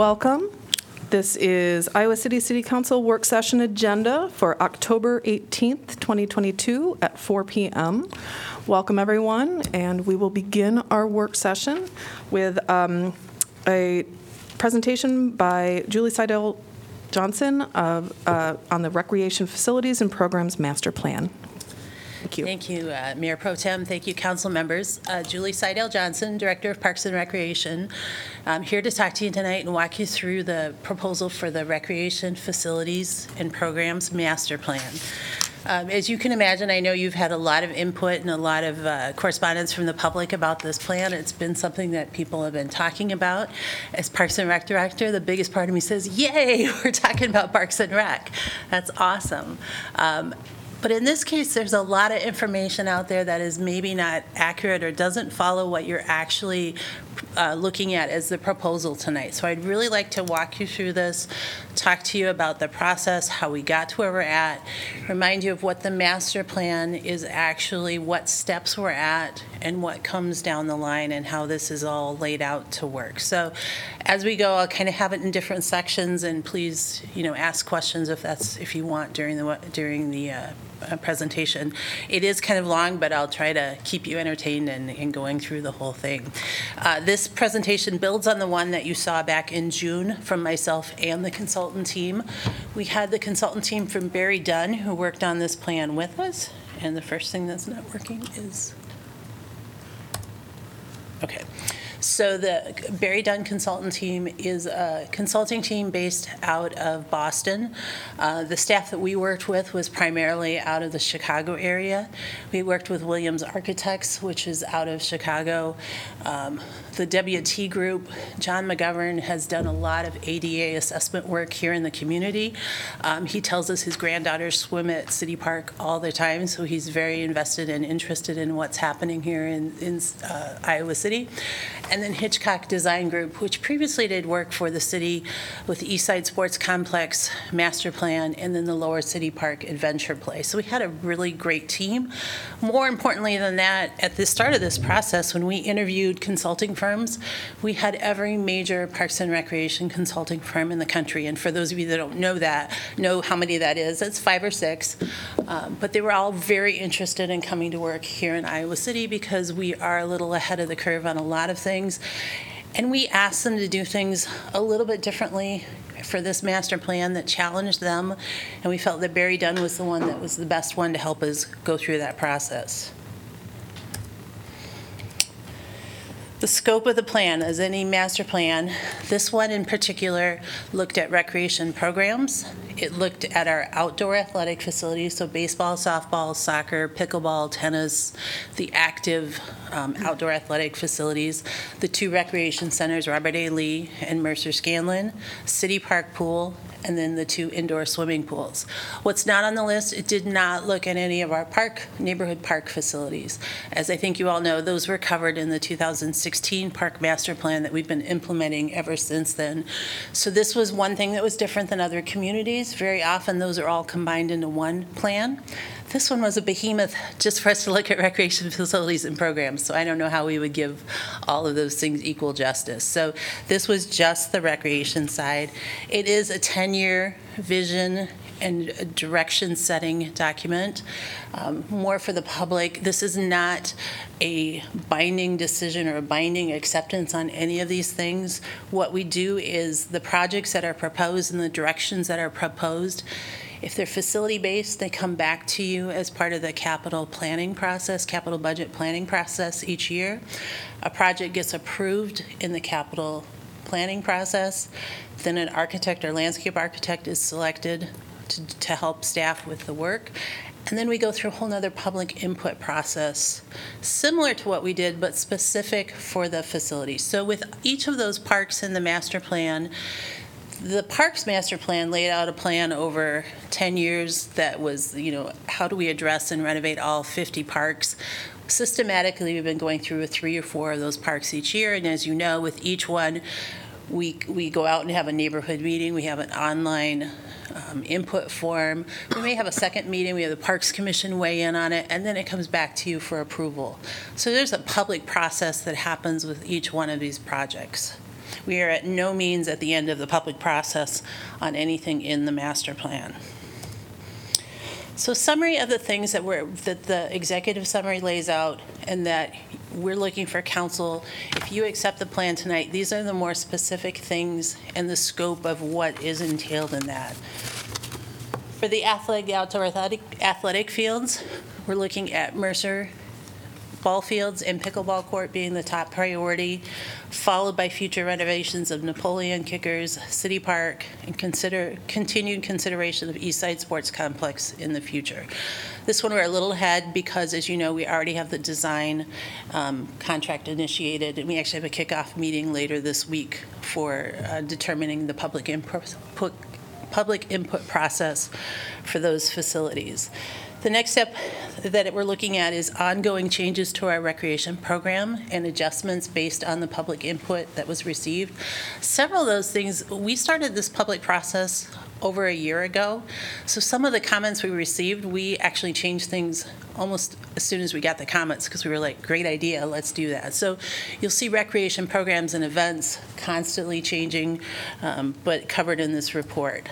Welcome. This is Iowa City City Council Work Session Agenda for October 18th, 2022 at 4 PM. Welcome, everyone, and we will begin our work session with um, a presentation by Juli Seydell Johnson of, uh, on the Recreation Facilities and Programs Master Plan. Thank you. Thank you, uh, Mayor Pro Tem. Thank you, council members. Uh, Juli Seydell Johnson, Director of Parks and Recreation. I'm here to talk to you tonight and walk you through the proposal for the Recreation Facilities and Programs Master Plan. Um, As you can imagine, I know you've had a lot of input and a lot of uh, correspondence from the public about this plan. It's been something that people have been talking about. As Parks and Rec Director, the biggest part of me says, yay, we're talking about Parks and Rec. That's awesome. Um, but in this case, there's a lot of information out there that is maybe not accurate or doesn't follow what you're actually uh, looking at as the proposal tonight. So I'd really like to walk you through this, talk to you about the process, how we got to where we're at, remind you of what the master plan is actually, what steps we're at, and what comes down the line, and how this is all laid out to work. So as we go, I'll kind of have it in different sections, and please, you know, ask questions if that's, if you want during the, during the uh, uh, presentation. It is kind of long, but I'll try to keep you entertained and, and going through the whole thing. Uh, this presentation builds on the one that you saw back in June from myself and the consultant team. We had the consultant team from BerryDunn who worked on this plan with us. And the first thing that's not working is, okay. So the BerryDunn Consultant Team is a consulting team based out of Boston. Uh, The staff that we worked with was primarily out of the Chicago area. We worked with Williams Architects, which is out of Chicago. Um, The WT Group, John McGovern has done a lot of ADA assessment work here in the community. Um, He tells us his granddaughters swim at City Park all the time, so he's very invested and interested in what's happening here in in, uh, Iowa City. And then Hitchcock Design Group, which previously did work for the city with the East Side Sports Complex Master Plan and then the Lower City Park Adventure Play. So we had a really great team. More importantly than that, at the start of this process, when we interviewed consulting firms, we had every major Parks and Recreation consulting firm in the country. And for those of you that don't know that, know how many that is, it's five or six. Um, But they were all very interested in coming to work here in Iowa City because we are a little ahead of the curve on a lot of things. And we asked them to do things a little bit differently for this master plan that challenged them. And we felt that BerryDunn was the one that was the best one to help us go through that process. The scope of the plan, as any master plan, this one in particular looked at recreation programs. It looked at our outdoor athletic facilities, so baseball, softball, soccer, pickleball, tennis, the active um, outdoor athletic facilities, the two recreation centers, Robert A. Lee and Mercer Scanlon, City Park Pool, and then the two indoor swimming pools. What's not on the list, it did not look at any of our park, neighborhood park facilities. As I think you all know, those were covered in the 2016 Park Master Plan that we've been implementing ever since then. So this was one thing that was different than other communities. Very often, those are all combined into one plan. This one was a behemoth just for us to look at recreation facilities and programs, so I don't know how we would give all of those things equal justice. So this was just the recreation side. It is a 10-year vision and direction-setting document, um, more for the public. This is not a binding decision or a binding acceptance on any of these things. What we do is the projects that are proposed and the directions that are proposed if they're facility-based, they come back to you as part of the capital planning process, capital budget planning process each year. A project gets approved in the capital planning process, then an architect or landscape architect is selected to, to help staff with the work. And then we go through a whole nother public input process, similar to what we did, but specific for the facility. So with each of those parks in the master plan, the Parks Master Plan laid out a plan over 10 years that was, you know, how do we address and renovate all 50 parks? Systematically, we've been going through three or four of those parks each year, and as you know, with each one, we, we go out and have a neighborhood meeting, we have an online um, input form. We may have a second meeting, we have the Parks Commission weigh in on it, and then it comes back to you for approval. So there's a public process that happens with each one of these projects. We are at no means at the end of the public process on anything in the master plan. So summary of the things that we're, that the executive summary lays out and that we're looking for council, if you accept the plan tonight, these are the more specific things and the scope of what is entailed in that. For the athletic, outdoor athletic, athletic fields, we're looking at Mercer ball fields and pickleball court being the top priority, followed by future renovations of Napoleon Kickers, City Park, and consider, continued consideration of East Side Sports Complex in the future. This one, we're a little ahead because, as you know, we already have the design um, contract initiated, and we actually have a kickoff meeting later this week for uh, determining the public input, public input process for those facilities. The next step that we're looking at is ongoing changes to our recreation program and adjustments based on the public input that was received. Several of those things, we started this public process over a year ago. So some of the comments we received, we actually changed things almost as soon as we got the comments because we were like, great idea, let's do that. So you'll see recreation programs and events constantly changing, um, but covered in this report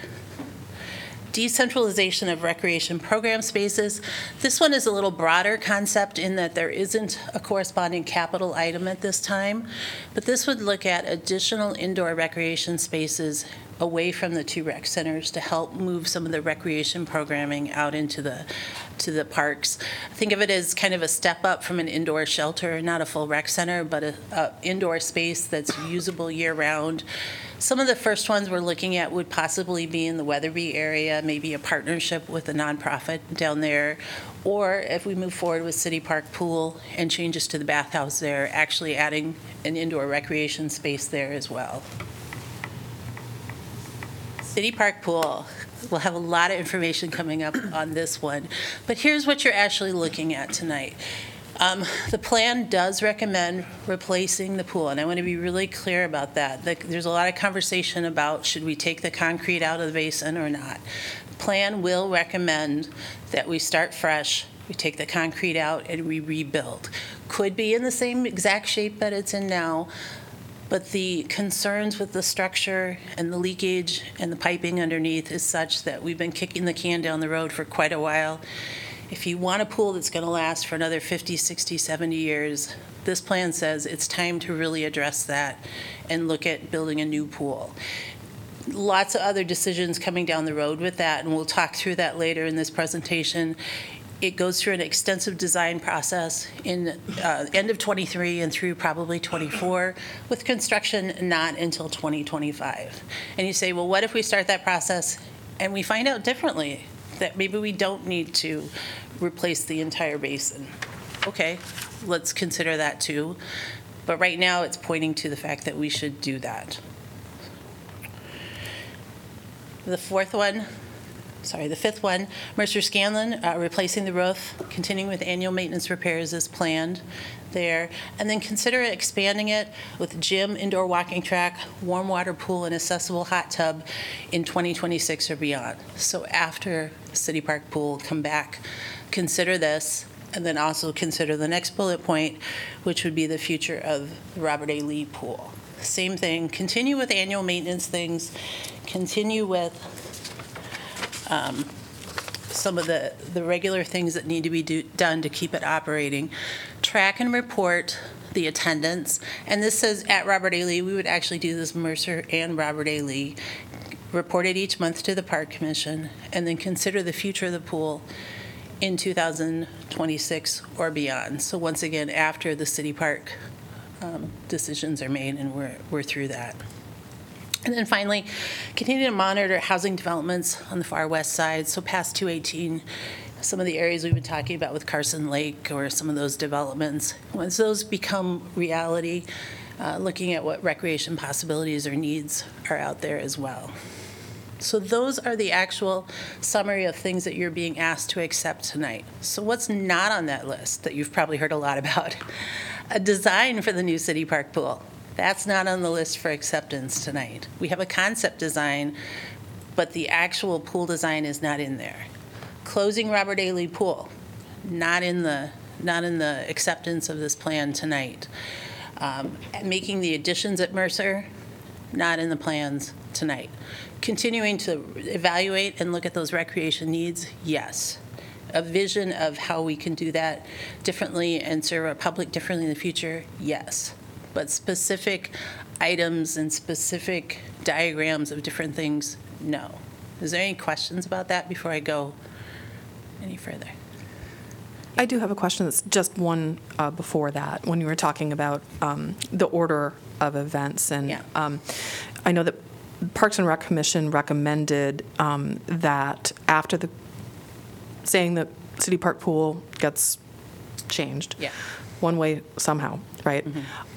decentralization of recreation program spaces. This one is a little broader concept in that there isn't a corresponding capital item at this time, but this would look at additional indoor recreation spaces away from the two rec centers to help move some of the recreation programming out into the to the parks. Think of it as kind of a step up from an indoor shelter, not a full rec center, but a, a indoor space that's usable year round. Some of the first ones we're looking at would possibly be in the Wetherby area, maybe a partnership with a nonprofit down there, or if we move forward with City Park Pool and changes to the bathhouse there, actually adding an indoor recreation space there as well. City Park Pool, we'll have a lot of information coming up on this one, but here's what you're actually looking at tonight. Um, The plan does recommend replacing the pool, and I want to be really clear about that. The- There's a lot of conversation about should we take the concrete out of the basin or not. The Plan will recommend that we start fresh, we take the concrete out, and we rebuild. Could be in the same exact shape that it's in now, but the concerns with the structure and the leakage and the piping underneath is such that we've been kicking the can down the road for quite a while. If you want a pool that's going to last for another 50, 60, 70 years, this plan says it's time to really address that and look at building a new pool. Lots of other decisions coming down the road with that, and we'll talk through that later in this presentation. It goes through an extensive design process in uh, end of '23 and through probably '24, with construction not until 2025. And you say, well, what if we start that process and we find out differently, that maybe we don't need to replace the entire basin? Okay, let's consider that too. But right now, it's pointing to the fact that we should do that. The fourth one, sorry, the fifth one, Mercer Scanlon, uh, replacing the roof, continuing with annual maintenance repairs as planned there. And then consider expanding it with gym, indoor walking track, warm water pool, and accessible hot tub in 2026 or beyond. So after City Park Pool, come back, consider this, and then also consider the next bullet point, which would be the future of Robert A. Lee Pool. Same thing, continue with annual maintenance things, continue with um, some of the, the regular things that need to be do, done to keep it operating. Track and report the attendance. And this says at Robert A. Lee, we would actually do this Mercer and Robert A. Lee. Report it each month to the Park Commission, and then consider the future of the pool in 2026 or beyond. So once again, after the city park um, decisions are made, and we're, we're through that. And then finally, continue to monitor housing developments on the far west side, so past 218, some of the areas we've been talking about with Carson Lake or some of those developments. Once those become reality, uh, looking at what recreation possibilities or needs are out there as well. So those are the actual summary of things that you're being asked to accept tonight. So what's not on that list that you've probably heard a lot about? A design for the new city park pool. That's not on the list for acceptance tonight. We have a concept design, but the actual pool design is not in there. Closing Robert A. Lee Pool, not in the, not in the acceptance of this plan tonight. Um, Making the additions at Mercer, not in the plans tonight. Continuing to evaluate and look at those recreation needs, yes. A vision of how we can do that differently and serve our public differently in the future, yes. But specific items and specific diagrams of different things, no. Is there any questions about that before I go any further? I do have a question that's just one uh, before that, when you were talking about um, the order of events. And Yeah. um, I know that Parks and Rec Commission recommended um, that after the, saying that City Park Pool gets changed. Yeah. One way somehow, right?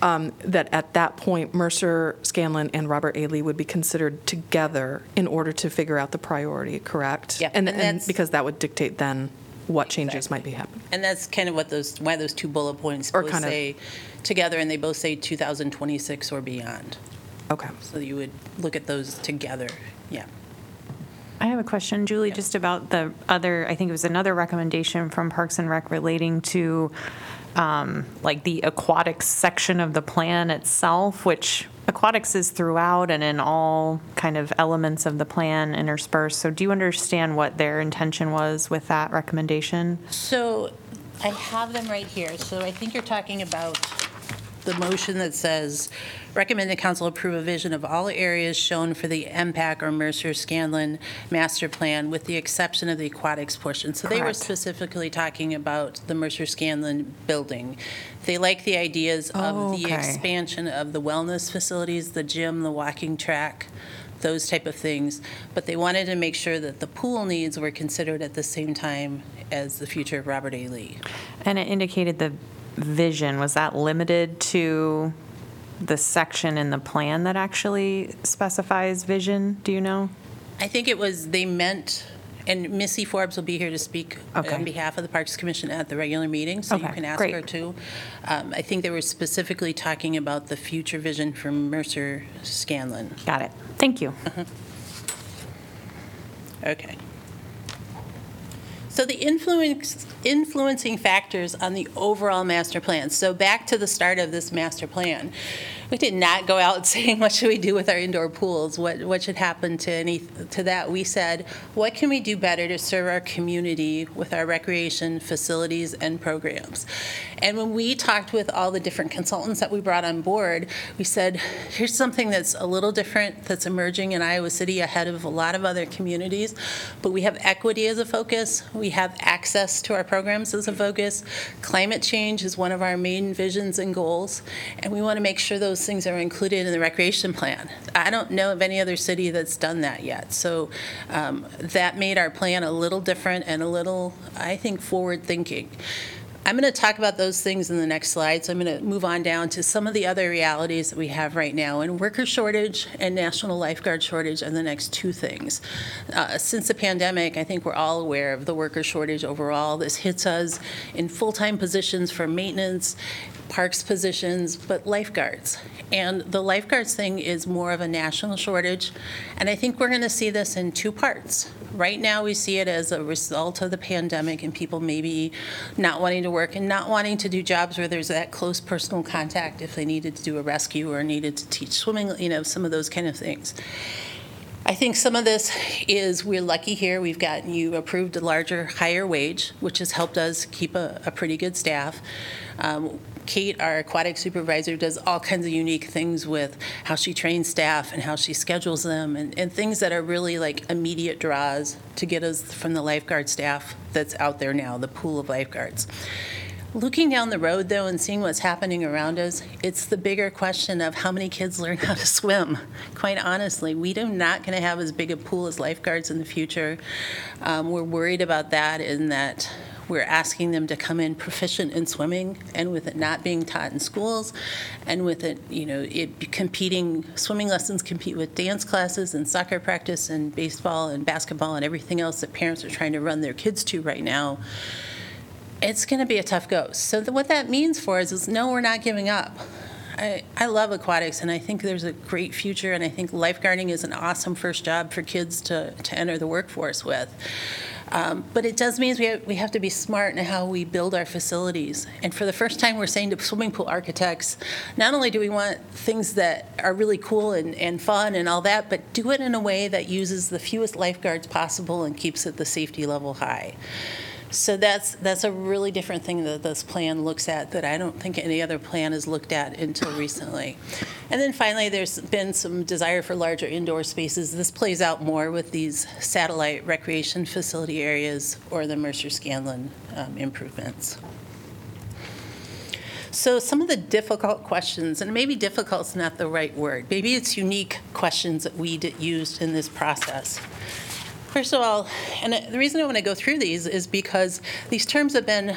Um, That at that point, Mercer, Scanlon, and Robert A. Lee would be considered together in order to figure out the priority, correct? Yeah, And, and and because that would dictate then what changes Exactly. might be happening. And that's kind of what those, why those two bullet points Or both kind of- say together, and they both say 2026 or beyond. Okay. So you would look at those together, yeah. I have a question, Juli, just about the other, I think it was another recommendation from Parks and Rec relating to, um, like, the aquatics section of the plan itself, which aquatics is throughout and in all kind of elements of the plan interspersed. So do you understand what their intention was with that recommendation? So I have them right here. So I think you're talking about the motion that says, recommend the council approve a vision of all areas shown for the MPAC or Mercer Scanlon master plan with the exception of the aquatics portion. So they were Correct. specifically talking about the Mercer Scanlon building. They like the ideas of the okay. expansion of the wellness facilities, the gym, the walking track, those type of things. But they wanted to make sure that the pool needs were considered at the same time as the future of Robert A. Lee. And it indicated the vision, was that limited to the section in the plan that actually specifies vision? Do you know? I think it was, they meant, and Missy Forbes will be here to speak Okay. on behalf of the Parks Commission at the regular meeting, so you Okay, can ask great. her too. Um, I think they were specifically talking about the future vision for Mercer Scanlon. Got it. Thank you. Okay. So the influence, influencing factors on the overall master plan. So back to the start of this master plan. We did not go out saying, what should we do with our indoor pools? What, what should happen to any, to that? We said, what can we do better to serve our community with our recreation facilities and programs? And when we talked with all the different consultants that we brought on board, we said, here's something that's a little different, that's emerging in Iowa City ahead of a lot of other communities. But we have equity as a focus, we have access to our programs as a focus. Climate change is one of our main visions and goals, and we want to make sure those things are included in the recreation plan. I don't know of any other city that's done that yet. So um, that made our plan a little different and a little, I think, forward-thinking. I'm going to talk about those things in the next slide, so I'm going to move on down to some of the other realities that we have right now. And worker shortage and national lifeguard shortage are the next two things. Uh, Since the pandemic, I think we're all aware of the worker shortage overall. This hits us in full-time positions for maintenance, parks positions, but lifeguards. And the lifeguards thing is more of a national shortage, and I think we're going to see this in two parts. Right now, we see it as a result of the pandemic and people maybe not wanting to work and not wanting to do jobs where there's that close personal contact if they needed to do a rescue or needed to teach swimming, you know, some of those kind of things. I think some of this is, we're lucky here, we've gotten you approved a larger, higher wage, which has helped us keep a, a pretty good staff. Um, Kate, our aquatic supervisor, does all kinds of unique things with how she trains staff and how she schedules them and, and things that are really like immediate draws to get us from the lifeguard staff that's out there now, the pool of lifeguards. Looking down the road, though, and seeing what's happening around us, it's the bigger question of how many kids learn how to swim. Quite honestly, we are not going to have as big a pool as lifeguards in the future. Um, we're worried about that in that we're asking them to come in proficient in swimming, and with it not being taught in schools, and with it, you know, it competing, swimming lessons compete with dance classes and soccer practice and baseball and basketball and everything else that parents are trying to run their kids to right now it's going to be a tough go. So th- what that means for us is no, we're not giving up. I, I love aquatics, and I think there's a great future, and I think lifeguarding is an awesome first job for kids to, to enter the workforce with. Um, but it does mean we have, we have to be smart in how we build our facilities. And for the first time, we're saying to swimming pool architects, not only do we want things that are really cool and, and fun and all that, but do it in a way that uses the fewest lifeguards possible and keeps it the safety level high. So that's, that's a really different thing that this plan looks at that I don't think any other plan has looked at until recently. And then finally, there's been some desire for larger indoor spaces. This plays out more with these satellite recreation facility areas or the Mercer Scanlon um, improvements. So some of the difficult questions, and maybe difficult is not the right word, maybe it's unique questions that we used in this process. First of all, and the reason I want to go through these is because these terms have been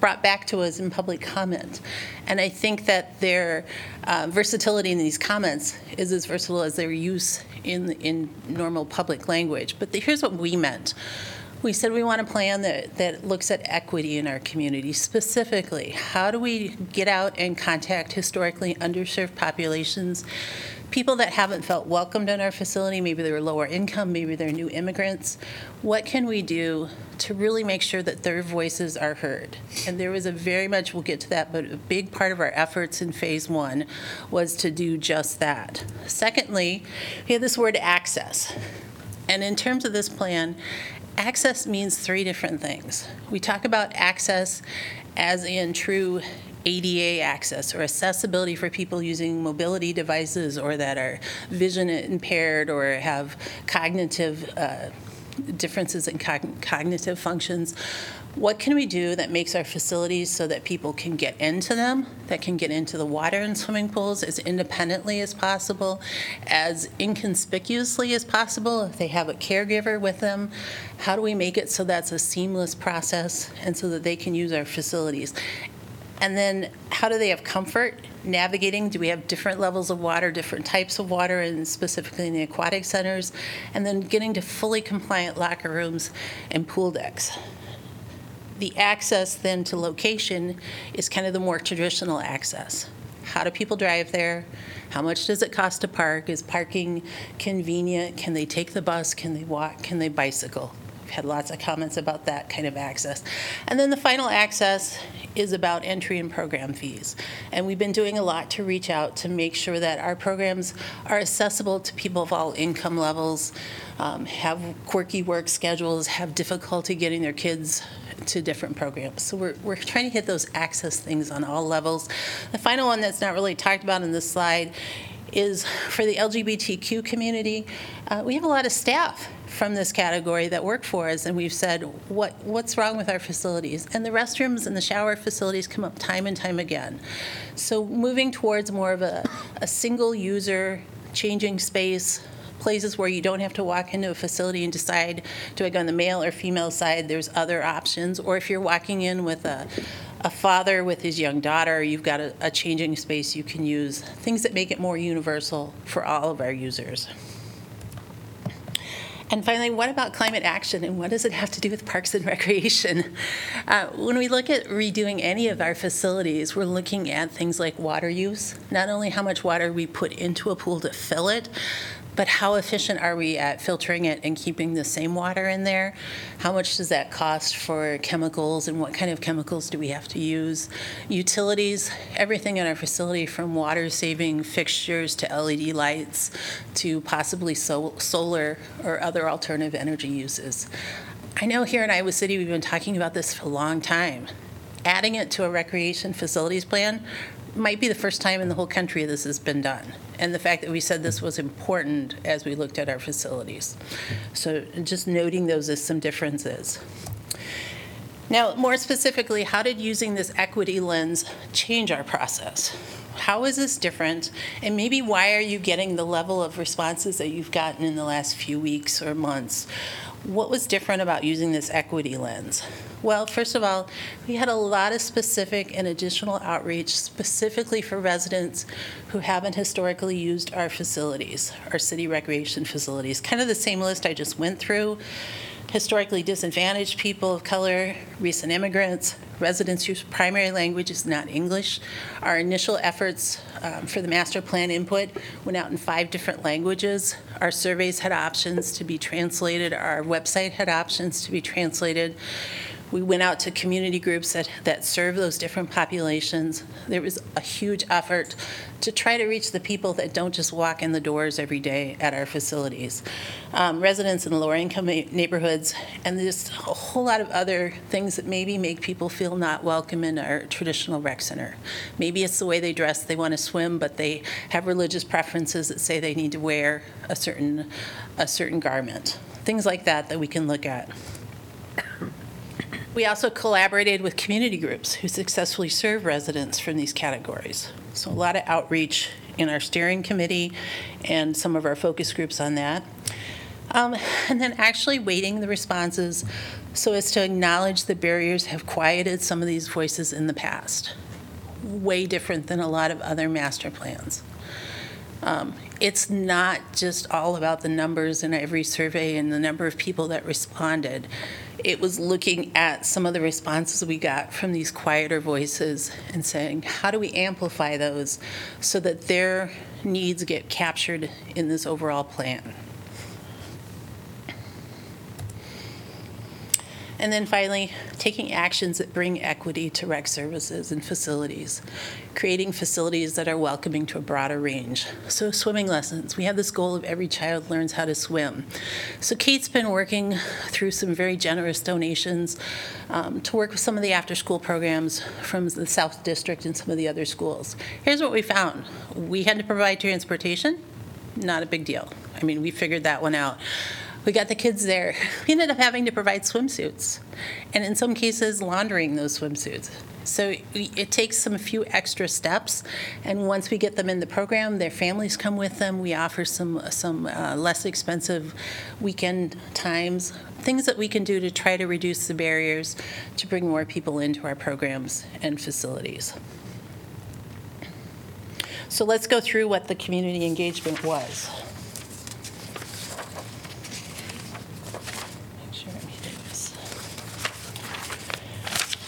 brought back to us in public comment. And I think that their uh, versatility in these comments is as versatile as their use in, in normal public language. But the, here's what we meant. We said we want a plan that, that looks at equity in our community. Specifically, how do we get out and contact historically underserved populations people that haven't felt welcomed in our facility, maybe they're lower income, maybe they're new immigrants, what can we do to really make sure that their voices are heard? And there was a very much, we'll get to that, but a big part of our efforts in phase one was to do just that. Secondly, we have this word access. And in terms of this plan, access means three different things. We talk about access as in true ADA access or accessibility for people using mobility devices or that are vision impaired or have cognitive uh, differences in cog- cognitive functions. What can we do that makes our facilities so that people can get into them, that can get into the water in swimming pools as independently as possible, as inconspicuously as possible if they have a caregiver with them? How do we make it so that's a seamless process and so that they can use our facilities? And then how do they have comfort navigating? Do we have different levels of water, different types of water, and specifically in the aquatic centers? And then getting to fully compliant locker rooms and pool decks. The access then to location is kind of the more traditional access. How do people drive there? How much does it cost to park? Is parking convenient? Can they take the bus? Can they walk? Can they bicycle? Had lots of comments about that kind of access. And then the final access is about entry and program fees. And we've been doing a lot to reach out to make sure that our programs are accessible to people of all income levels, um, have quirky work schedules, have difficulty getting their kids to different programs. So we're, we're trying to hit those access things on all levels. The final one that's not really talked about in this slide is for the LGBTQ community. Uh, we have a lot of staff from this category that work for us, and we've said, what, what's wrong with our facilities? And the restrooms and the shower facilities come up time and time again. So moving towards more of a, a single user, changing space, places where you don't have to walk into a facility and decide, do I go on the male or female side? There's other options. Or if you're walking in with a, a father with his young daughter, you've got a, a changing space you can use. Things that make it more universal for all of our users. And finally, what about climate action and what does it have to do with parks and recreation? Uh, when we look at redoing any of our facilities, we're looking at things like water use, not only how much water we put into a pool to fill it, but how efficient are we at filtering it and keeping the same water in there? How much does that cost for chemicals and what kind of chemicals do we have to use? Utilities, everything in our facility from water saving fixtures to LED lights to possibly sol- solar or other alternative energy uses. I know here in Iowa City we've been talking about this for a long time. Adding it to a recreation facilities plan might be the first time in the whole country this has been done. And the fact that we said this was important as we looked at our facilities. So just noting those as some differences. Now, more specifically, how did using this equity lens change our process? How is this different? And maybe why are you getting the level of responses that you've gotten in the last few weeks or months? What was different about using this equity lens? Well, first of all, we had a lot of specific and additional outreach specifically for residents who haven't historically used our facilities, our city recreation facilities. Kind of the same list I just went through. historically disadvantaged people of color, recent immigrants, residents whose primary language is not English. Our initial efforts um, for the master plan input went out in five different languages. Our surveys had options to be translated, our website had options to be translated. We went out to community groups that, that serve those different populations. There was a huge effort to try to reach the people that don't just walk in the doors every day at our facilities. Um, residents in lower income neighborhoods, and there's a whole lot of other things that maybe make people feel not welcome in our traditional rec center. Maybe it's the way they dress, they want to swim, but they have religious preferences that say they need to wear a certain, a certain garment. Things like that that we can look at. We also collaborated with community groups who successfully serve residents from these categories. So a lot of outreach in our steering committee and some of our focus groups on that. Um, And then actually weighting the responses so as to acknowledge the barriers have quieted some of these voices in the past. Way different than a lot of other master plans. Um, It's not just all about the numbers in every survey and the number of people that responded. It was looking at some of the responses we got from these quieter voices and saying, how do we amplify those so that their needs get captured in this overall plan? And then finally, taking actions that bring equity to rec services and facilities, creating facilities that are welcoming to a broader range. So, swimming lessons. We have this goal of every child learns how to swim. So, Kate's been working through some very generous donations um, to work with some of the after school programs from the South District and some of the other schools. Here's what we found we had to provide transportation, not a big deal. I mean, we figured that one out. We got the kids there. We ended up having to provide swimsuits, and in some cases, laundering those swimsuits. So it takes some few extra steps, and once we get them in the program, their families come with them. We offer some some uh, less expensive weekend times, things that we can do to try to reduce the barriers to bring more people into our programs and facilities. So let's go through what the community engagement was. Make sure I'm hitting this.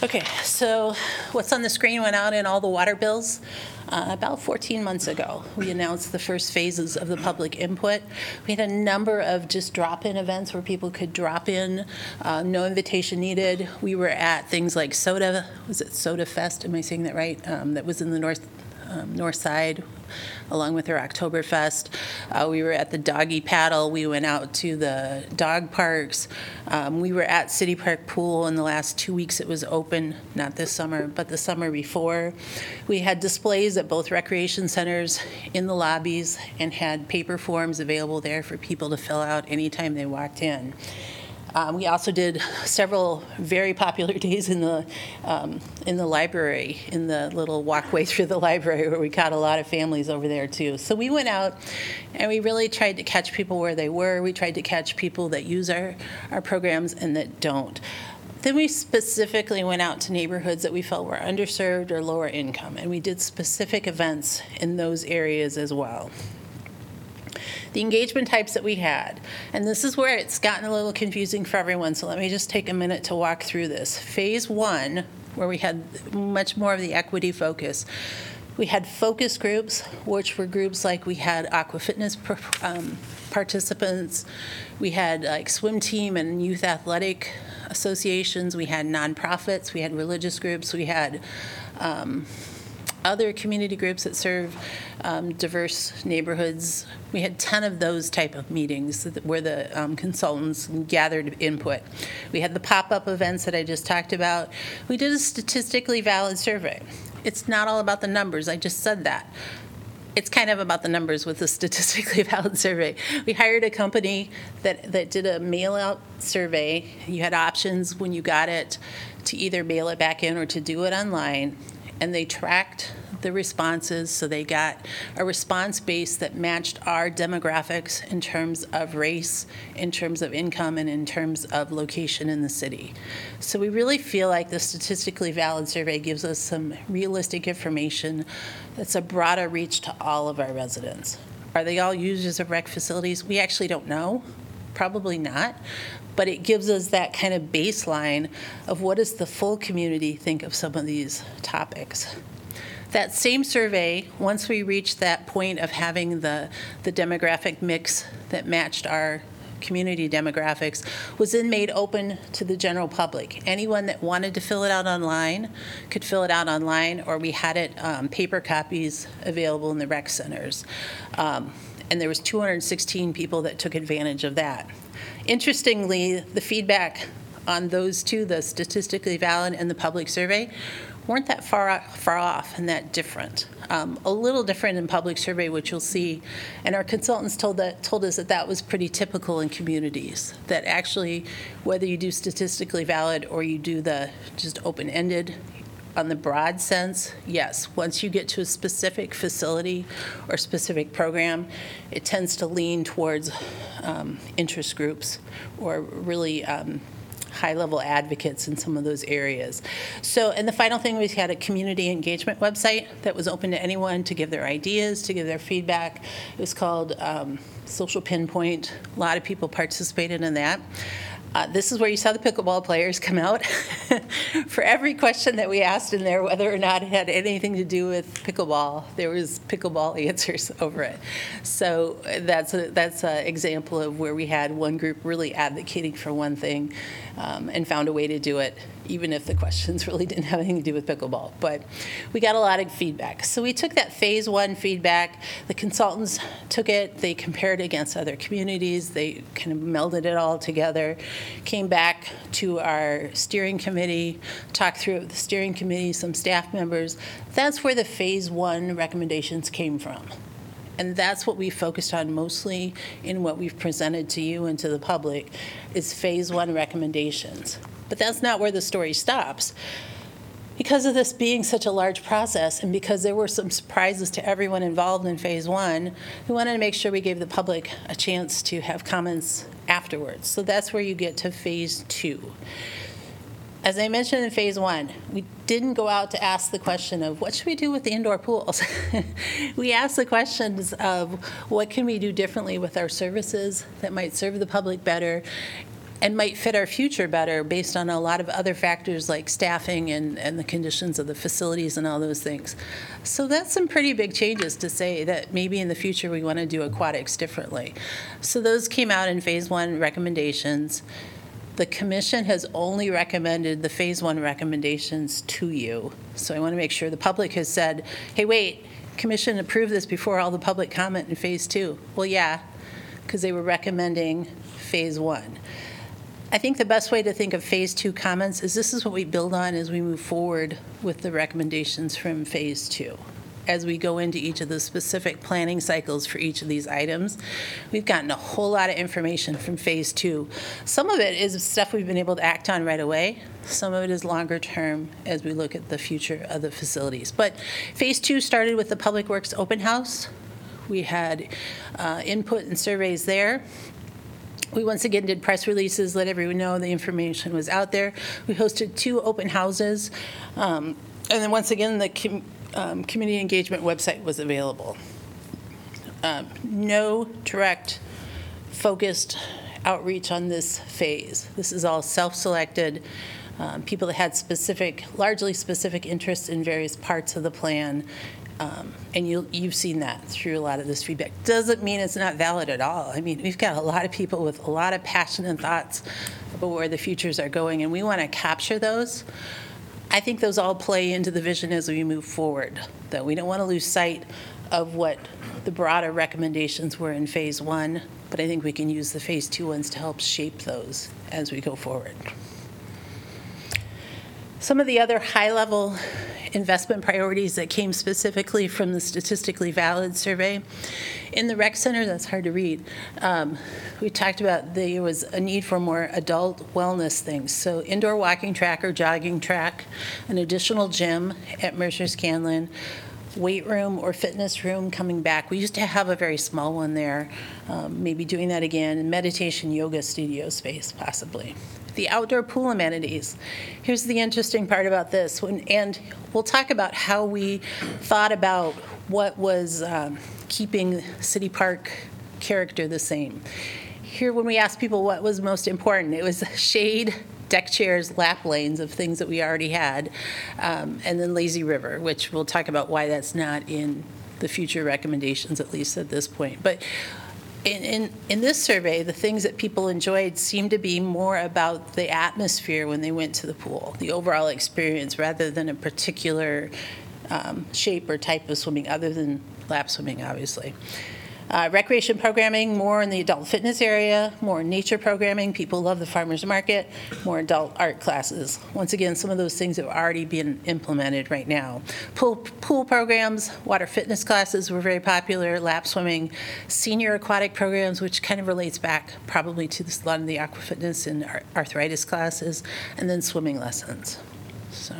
Okay, so what's on the screen went out in all the water bills uh, about 14 months ago. We announced the first phases of the public input. We had a number of just drop-in events where people could drop in, uh, no invitation needed. We were at things like Soda, was it Soda Fest? Am I saying that right? Um, That was in the north, um, north side, along with our Oktoberfest. Uh, we were at the doggy paddle. We went out to the dog parks. Um, we were at City Park Pool in the last two weeks. It was open, not this summer, but the summer before. We had displays at both recreation centers in the lobbies and had paper forms available there for people to fill out anytime they walked in. Um, we also did several very popular days in the um, in the library, in the little walkway through the library, where we caught a lot of families over there too. So we went out, and we really tried to catch people where they were. We tried to catch people that use our our programs and that don't. Then we specifically went out to neighborhoods that we felt were underserved or lower income, and we did specific events in those areas as well the engagement types that we had. And this is where it's gotten a little confusing for everyone, so let me just take a minute to walk through this. Phase one, where we had much more of the equity focus, we had focus groups, which were groups like we had aqua fitness um, participants, we had like swim team and youth athletic associations, we had nonprofits, we had religious groups, we had um, other community groups that serve um, diverse neighborhoods. We had 10 of those type of meetings where the um, consultants gathered input. We had the pop-up events that I just talked about. We did a statistically valid survey. It's not all about the numbers, I just said that. It's kind of about the numbers with the statistically valid survey. We hired a company that, that did a mail-out survey. You had options when you got it to either mail it back in or to do it online. And they tracked the responses, so they got a response base that matched our demographics in terms of race, in terms of income, and in terms of location in the city. So we really feel like the statistically valid survey gives us some realistic information that's a broader reach to all of our residents. Are they all users of rec facilities? We actually don't know. Probably not, but it gives us that kind of baseline of what does the full community think of some of these topics. That same survey, once we reached that point of having the, the demographic mix that matched our community demographics, was then made open to the general public. Anyone that wanted to fill it out online could fill it out online, or we had it, um, paper copies available in the rec centers. Um, And there was 216 people that took advantage of that. Interestingly, the feedback on those two, the statistically valid and the public survey, weren't that far, far off and that different. Um, a little different in public survey, which you'll see, and our consultants told that told us that that was pretty typical in communities. That actually, whether you do statistically valid or you do the just open-ended, on the broad sense, yes. Once you get to a specific facility or specific program, it tends to lean towards um, interest groups or really um, high-level advocates in some of those areas. So, and the final thing, we had a community engagement website that was open to anyone to give their ideas, to give their feedback. It was called um, Social Pinpoint. A lot of people participated in that. Uh, This is where you saw the pickleball players come out. For every question that we asked in there, whether or not it had anything to do with pickleball, there was pickleball answers over it. So uh, that's, that's an example of where we had one group really advocating for one thing um, and found a way to do it, even if the questions really didn't have anything to do with pickleball. But we got a lot of feedback. So we took that phase one feedback, the consultants took it, they compared it against other communities, they kind of melded it all together, came back to our steering committee, talked through it with the steering committee, some staff members. That's where the phase one recommendations came from. And that's what we focused on mostly in what we've presented to you and to the public, is phase one recommendations. But that's not where the story stops. Because of this being such a large process, and because there were some surprises to everyone involved in phase one, we wanted to make sure we gave the public a chance to have comments afterwards. So that's where you get to phase two. As I mentioned in phase one, we didn't go out to ask the question of what should we do with the indoor pools? we asked the questions of what can we do differently with our services that might serve the public better and might fit our future better based on a lot of other factors like staffing and, and the conditions of the facilities and all those things. So that's some pretty big changes to say that maybe in the future we want to do aquatics differently. So those came out in phase one recommendations. The commission has only recommended the phase one recommendations to you. So I want to make sure the public has said, hey, wait, commission approved this before all the public comment in phase two. Well, yeah, because they were recommending phase one. I think the best way to think of phase two comments is this is what we build on as we move forward with the recommendations from phase two. As we go into each of the specific planning cycles for each of these items, we've gotten a whole lot of information from phase two. Some of it is stuff we've been able to act on right away. Some of it is longer term as we look at the future of the facilities. But phase two started with the Public Works Open House. We had uh, input and surveys there. We once again did press releases, let everyone know the information was out there. We hosted two open houses. um, And then once again, the com- um, community engagement website was available. Um, No direct focused outreach on this phase. This is all self-selected, um, people that had specific, largely specific interests in various parts of the plan. Um, And you, you've seen that through a lot of this feedback. Doesn't mean it's not valid at all. I mean, we've got a lot of people with a lot of passion and thoughts about where the futures are going, and we want to capture those. I think those all play into the vision as we move forward, that we don't want to lose sight of what the broader recommendations were in phase one, but I think we can use the phase two ones to help shape those as we go forward. Some of the other high-level investment priorities that came specifically from the statistically valid survey. In the rec center, that's hard to read, um, we talked about there was a need for more adult wellness things. So indoor walking track or jogging track, an additional gym at Mercer Scanlon, weight room or fitness room coming back. We used to have a very small one there, um, maybe doing that again, meditation yoga studio space possibly. The outdoor pool amenities. Here's the interesting part about this, when, and we'll talk about how we thought about what was um, keeping City Park character the same. here, when we asked people what was most important, it was shade, deck chairs, lap lanes of things that we already had, um, and then lazy river, which we'll talk about why that's not in the future recommendations, at least at this point. But in, in, in this survey, the things that people enjoyed seemed to be more about the atmosphere when they went to the pool, the overall experience, rather than a particular um, shape or type of swimming, other than lap swimming, obviously. Uh, Recreation programming, more in the adult fitness area, more nature programming. People love the farmer's market, more adult art classes. Once again, some of those things have already been implemented right now. Pool, pool programs, water fitness classes were very popular, lap swimming, senior aquatic programs, which kind of relates back probably to this- a lot of the aqua fitness and arthritis classes, and then swimming lessons. So.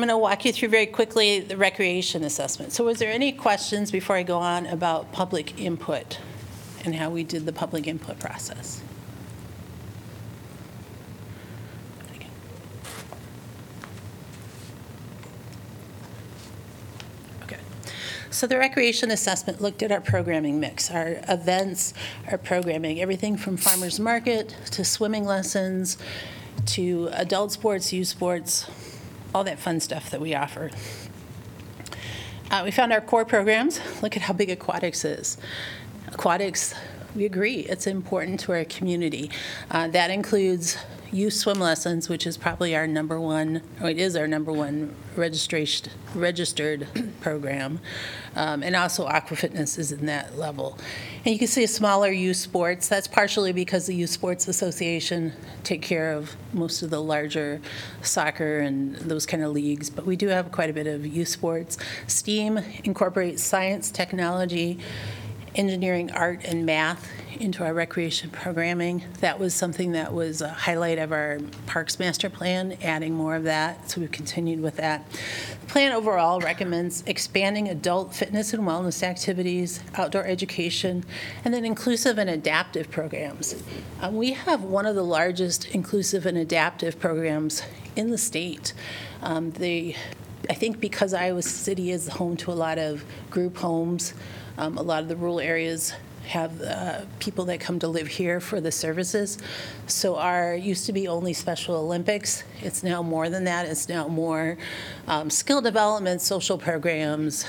I'm going to walk you through very quickly the recreation assessment. So was there any questions before I go on about public input and how we did the public input process? Okay. So the recreation assessment looked at our programming mix, our events, our programming, everything from farmer's market to swimming lessons to adult sports, youth sports, all that fun stuff that we offer. Uh, we found our core programs. Look at how big aquatics is. Aquatics, we agree, it's important to our community. Uh, that includes youth swim lessons, which is probably our number one, or it is our number one registration, registered program. Um, and also aqua fitness is in that level. And you can see smaller youth sports. That's partially because the Youth Sports Association take care of most of the larger soccer and those kind of leagues. But we do have quite a bit of youth sports. STEAM incorporates science, technology, engineering, art, and math into our recreation programming. That was something that was a highlight of our Parks Master Plan, adding more of that, so we've continued with that. The plan overall recommends expanding adult fitness and wellness activities, outdoor education, and then inclusive and adaptive programs. Uh, We have one of the largest inclusive and adaptive programs in the state. Um, They I think because Iowa City is home to a lot of group homes, um, a lot of the rural areas have uh, people that come to live here for the services. So our used to be only Special Olympics. It's now more than that. It's now more um, skill development, social programs.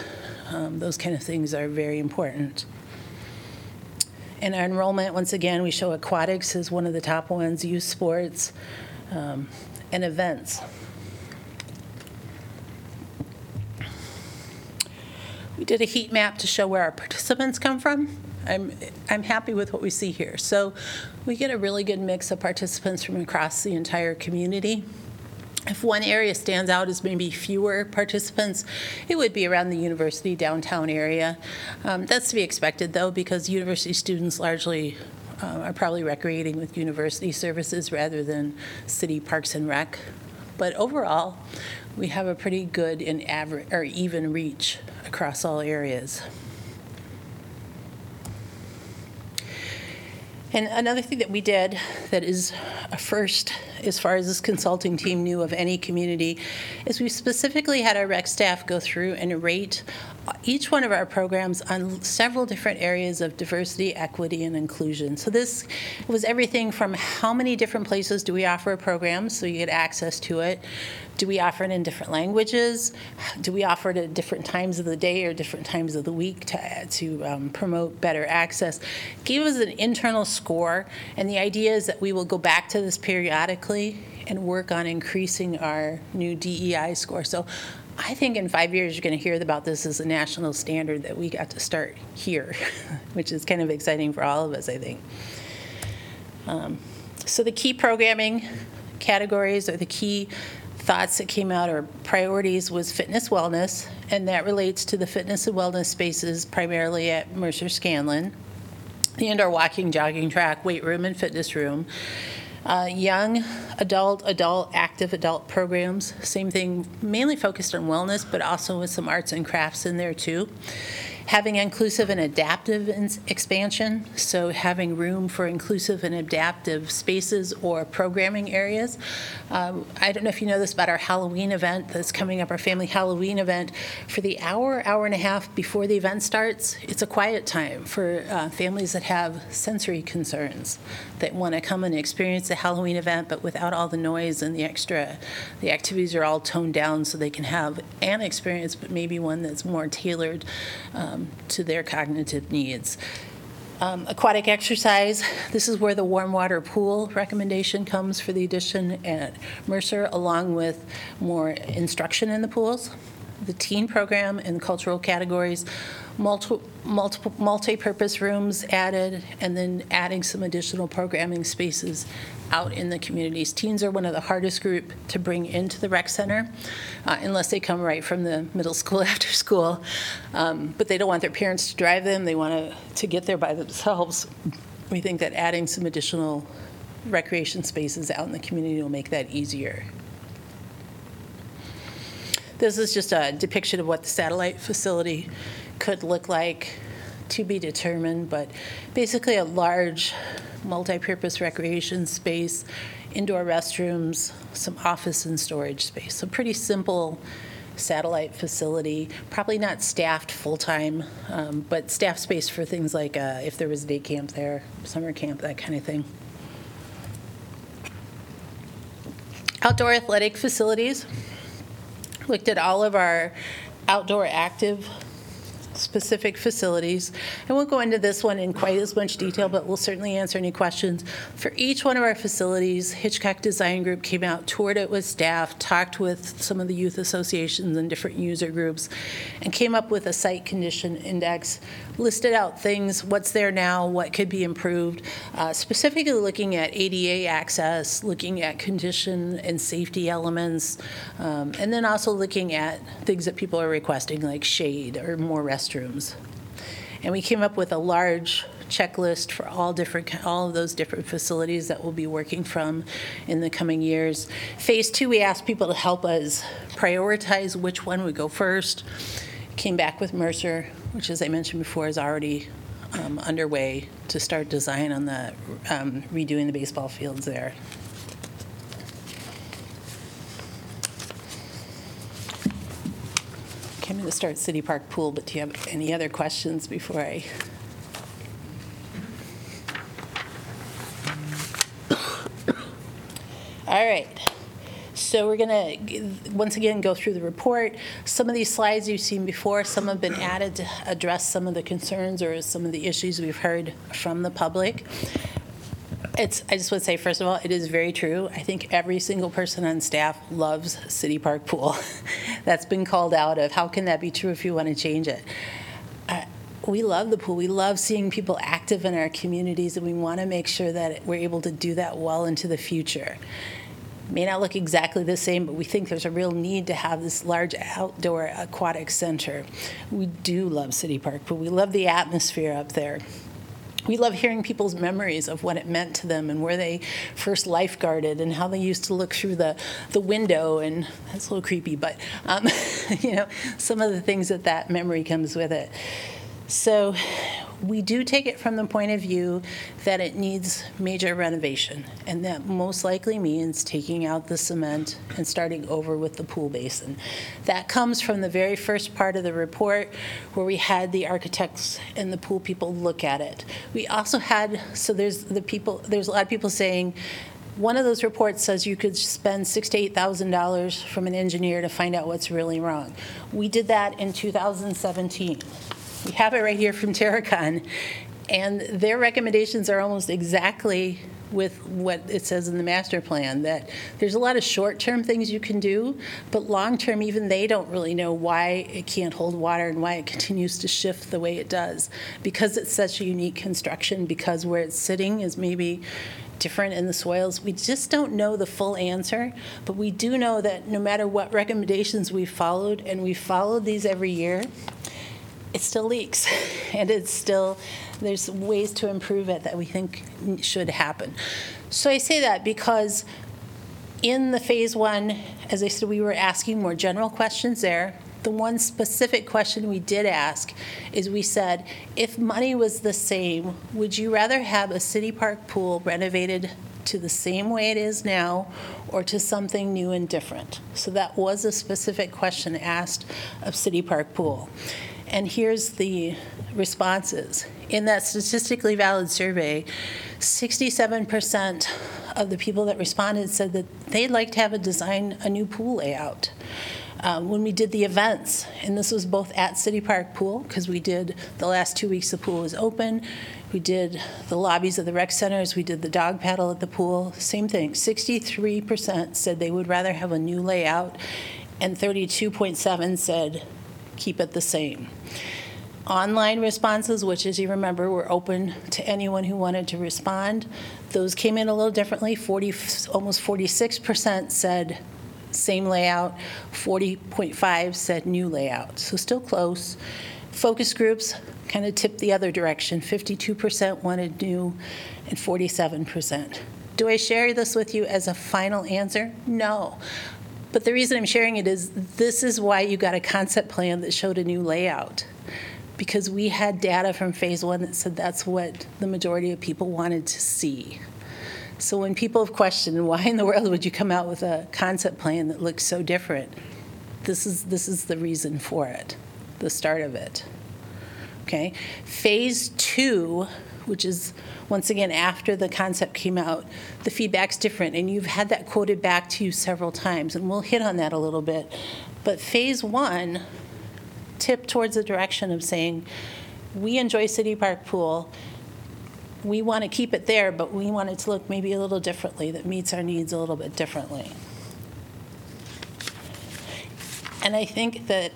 Um, those kind of things are very important. And our enrollment, once again, we show aquatics as one of the top ones, youth sports, um, and events. We did a heat map to show where our participants come from. I'm, I'm happy with what we see here. So we get a really good mix of participants from across the entire community. If one area stands out as maybe fewer participants, it would be around the university downtown area. Um, that's to be expected, though, because university students largely uh, are probably recreating with university services rather than city parks and rec. But overall, we have a pretty good and average or even reach across all areas. And another thing that we did that is a first, as far as this consulting team knew of any community, is we specifically had our rec staff go through and rate each one of our programs on several different areas of diversity, equity, and inclusion. So this was everything from how many different places do we offer a program so you get access to it? Do we offer it in different languages? Do we offer it at different times of the day or different times of the week to, to um, promote better access? Give us an internal score, and the idea is that we will go back to this periodically and work on increasing our new DEI score. So I think in five years, you're going to hear about this as a national standard that we got to start here, which is kind of exciting for all of us, I think. Um, so the key programming categories or the key thoughts that came out or priorities was fitness wellness, and that relates to the fitness and wellness spaces primarily at Mercer Scanlon, the indoor walking, jogging track, weight room, and fitness room. Uh, young adult, adult, active adult programs, same thing, mainly focused on wellness, but also with some arts and crafts in there too. Having inclusive and adaptive ins- expansion, so having room for inclusive and adaptive spaces or programming areas. Um, I don't know if you know this about our Halloween event that's coming up, our family Halloween event. For the hour, hour and a half before the event starts, it's a quiet time for uh, families that have sensory concerns, that want to come and experience the Halloween event, but without all the noise and the extra, the activities are all toned down so they can have an experience, but maybe one that's more tailored um, to their cognitive needs. Um, Aquatic exercise, this is where the warm water pool recommendation comes for the addition at Mercer, along with more instruction in the pools. The teen program and cultural categories, multiple, multiple, multi-purpose rooms added, and then adding some additional programming spaces out in the communities. Teens are one of the hardest group to bring into the rec center, uh, unless they come right from the middle school after school. Um, But they don't want their parents to drive them, they want to, to get there by themselves. We think that adding some additional recreation spaces out in the community will make that easier. This is just a depiction of what the satellite facility could look like to be determined, but basically a large multi-purpose recreation space, indoor restrooms, some office and storage space. So pretty simple satellite facility, probably not staffed full-time, um, but staff space for things like uh, if there was day camp there, summer camp, that kind of thing. Outdoor athletic facilities looked at all of our outdoor active specific facilities. I won't go into this one in quite as much detail, but we'll certainly answer any questions. For each one of our facilities, Hitchcock Design Group came out, toured it with staff, talked with some of the youth associations and different user groups, and came up with a site condition index, listed out things, what's there now, what could be improved, uh, specifically looking at ADA access, looking at condition and safety elements, um, and then also looking at things that people are requesting, like shade or more restrooms. And we came up with a large checklist for all different, all of those different facilities that we'll be working from in the coming years. Phase two, we asked people to help us prioritize which one would go first. Came back with Mercer, which, as I mentioned before, is already um, underway to start design on the um, redoing the baseball fields there. Came in to start City Park Pool, but do you have any other questions before I? All right. So we're going to, once again, go through the report. Some of these slides you've seen before, some have been added to address some of the concerns or some of the issues we've heard from the public. It's, I just would say, first of all, it is very true. I think every single person on staff loves City Park Pool. That's been called out of, how can that be true if you want to change it? Uh, We love the pool. We love seeing people active in our communities, and we want to make sure that we're able to do that well into the future. May not look exactly the same, but we think there's a real need to have this large outdoor aquatic center. We do love City Park, but we love the atmosphere up there. We love hearing people's memories of what it meant to them and where they first lifeguarded and how they used to look through the, the window. And that's a little creepy, but um, you know, some of the things that that memory comes with it. So we do take it from the point of view that it needs major renovation, and that most likely means taking out the cement and starting over with the pool basin. That comes from the very first part of the report where we had the architects and the pool people look at it. We also had, so there's the people, there's a lot of people saying, one of those reports says you could spend six to eight thousand dollars from an engineer to find out what's really wrong. We did that in 2017. We have it right here from Terracon, and their recommendations are almost exactly with what it says in the master plan, that there's a lot of short-term things you can do, but long-term, even they don't really know why it can't hold water and why it continues to shift the way it does. Because it's such a unique construction, because where it's sitting is maybe different in the soils. We just don't know the full answer, but we do know that no matter what recommendations we've followed, and we've followed these every year, it still leaks and it's still there's ways to improve it that we think should happen so i say that because in the phase one as i said we were asking more general questions there The one specific question we did ask is we said, if money was the same, would you rather have a city park pool renovated to the same way it is now or to something new and different? So that was a specific question asked of City Park Pool. And here's the responses. In that statistically valid survey, 67% of the people that responded said that they'd like to have a design, a new pool layout. Um, When we did the events, and this was both at City Park Pool, because we did, the last two weeks the pool was open, we did the lobbies of the rec centers, we did the dog paddle at the pool, same thing. 63% said they would rather have a new layout, and 32.7 said keep it the same. Online responses, which as you remember, were open to anyone who wanted to respond, those came in a little differently. 40, almost 46% said same layout, 40.5 said new layout, so still close. Focus groups kind of tipped the other direction. 52% wanted new and 47%. Do I share this with you as a final answer? No. But the reason I'm sharing it is this is why you got a concept plan that showed a new layout. Because we had data from phase one that said that's what the majority of people wanted to see. So when people have questioned, why in the world would you come out with a concept plan that looks so different? This is, this is the reason for it, the start of it. Okay? Phase two, which is, once again, after the concept came out, the feedback's different, and you've had that quoted back to you several times, and we'll hit on that a little bit. But phase one tipped towards the direction of saying, we enjoy City Park Pool, we want to keep it there, but we want it to look maybe a little differently, that meets our needs a little bit differently. And I think that,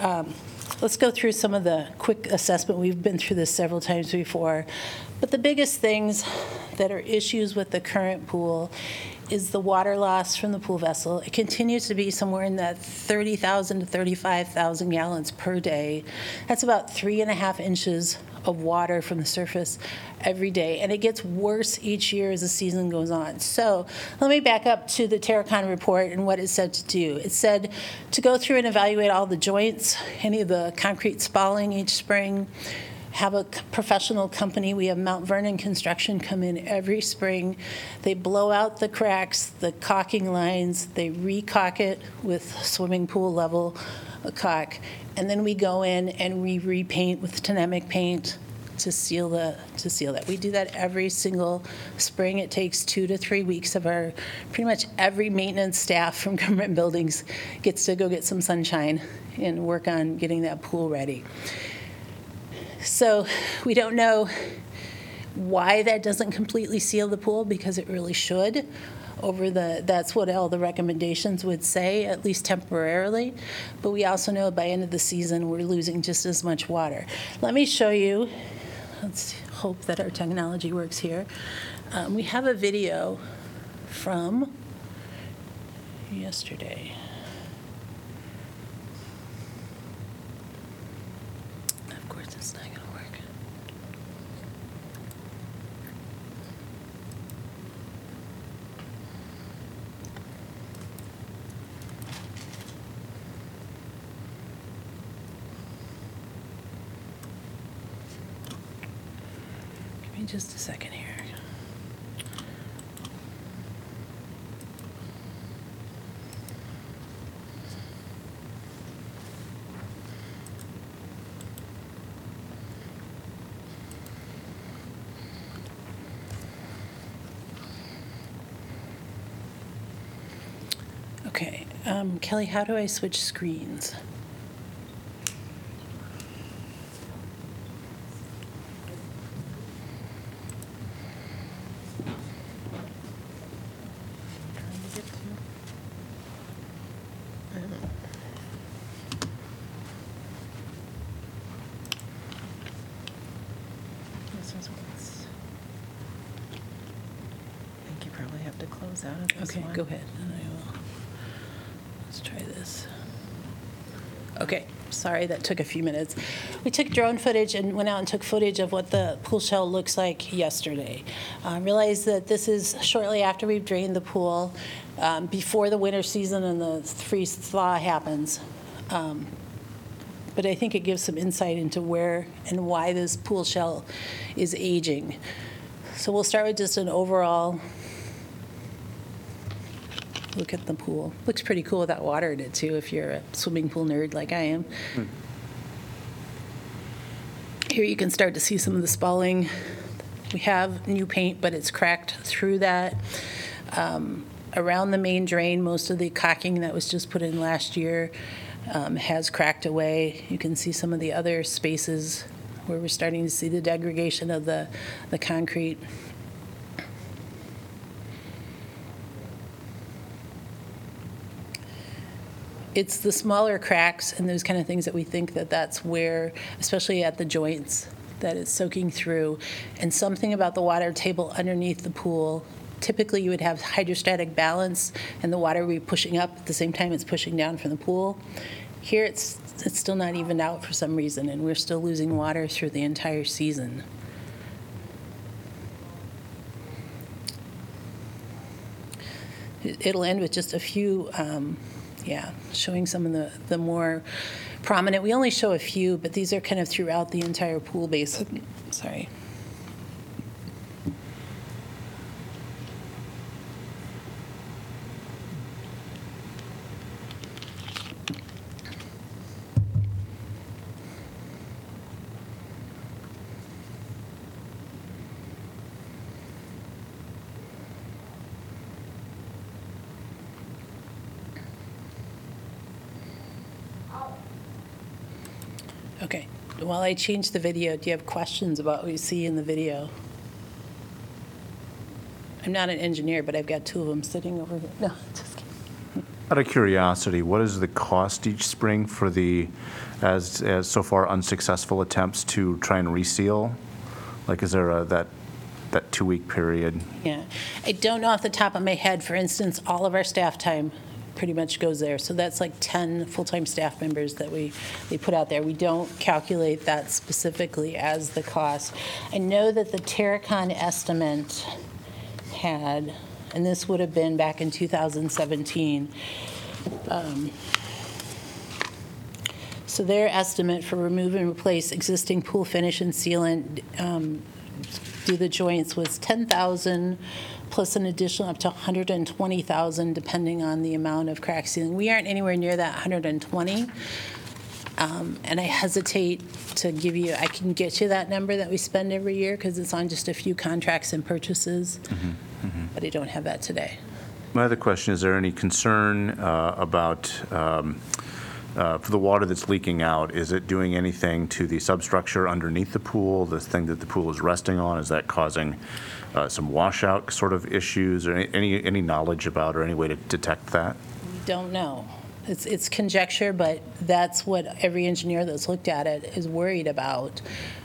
um, let's go through some of the quick assessment. We've been through this several times before. But the biggest things that are issues with the current pool is the water loss from the pool vessel. It continues to be somewhere in that 30,000 to 35,000 gallons per day. That's about three and a half inches of water from the surface every day, and it gets worse each year as the season goes on. So let me back up to the Terracon report and what it said to do. It said to go through and evaluate all the joints, any of the concrete spalling each spring, have a professional company. We have Mount Vernon Construction come in every spring. They blow out the cracks, the caulking lines, they re-caulk it with swimming pool level uh, caulk, and then we go in and we repaint with Tnemec paint to seal the, to seal that. We do that every single spring. It takes two to three weeks of our, pretty much every maintenance staff from government buildings gets to go get some sunshine and work on getting that pool ready. So we don't know why that doesn't completely seal the pool, because it really should. Over the, that's what all the recommendations would say, at least temporarily. But we also know by end of the season, we're losing just as much water. Let me show you, let's hope that our technology works here. Um, We have a video from yesterday. Of course, it's not going to work. Give just a second here. Okay, um, Kelly, how do I switch screens? This is what's- I think you probably have to close out of this Okay, one. go ahead. and I will- Let's try this. Okay, sorry, that took a few minutes. We took drone footage and went out and took footage of what the pool shell looks like yesterday. Uh, Realized that this is shortly after we've drained the pool, um, before the winter season and the freeze thaw happens. Um, but I think it gives some insight into where and why this pool shell is aging. So we'll start with just an overall look at the pool. Looks pretty cool without water in it too, if you're a swimming pool nerd like I am. Here you can start to see some of the spalling. We have new paint, but it's cracked through that. Um, Around the main drain, most of the caulking that was just put in last year um, has cracked away. You can see some of the other spaces where we're starting to see the degradation of the, the concrete. It's the smaller cracks and those kind of things that we think that that's where, especially at the joints, that it's soaking through. And something about the water table underneath the pool, typically you would have hydrostatic balance and the water would be pushing up at the same time it's pushing down from the pool. Here, it's, it's still not evened out for some reason, and we're still losing water through the entire season. It- It'll end with just a few, um, yeah, showing some of the, the more prominent. We only show a few, but these are kind of throughout the entire pool basin. Sorry. Okay. While I change the video, do you have questions about what you see in the video? I'm not an engineer, but I've got two of them sitting over here. No, just kidding. Out of curiosity, what is the cost each spring for the, as, as so far unsuccessful attempts to try and reseal? Like, is there a, that, that two-week period? Yeah. I don't know off the top of my head, for instance, all of our staff time pretty much goes there. So that's like 10 full-time staff members that we, we put out there. We don't calculate that specifically as the cost. I know that the Terracon estimate had, and this would have been back in 2017, um, so their estimate for remove and replace existing pool finish and sealant um, do the joints was 10,000 plus an additional up to 120,000 depending on the amount of crack sealing. We aren't anywhere near that 120. Um, And I hesitate to give you, I can get you that number that we spend every year because it's on just a few contracts and purchases. But I don't have that today. My other question, is there any concern uh, about, um, uh, for the water that's leaking out, is it doing anything to the substructure underneath the pool, the thing that the pool is resting on? Is that causing uh, some washout sort of issues, or any- any, any knowledge about, or any way to detect that? We don't know. It's, it's conjecture, but that's what every engineer that's looked at it is worried about.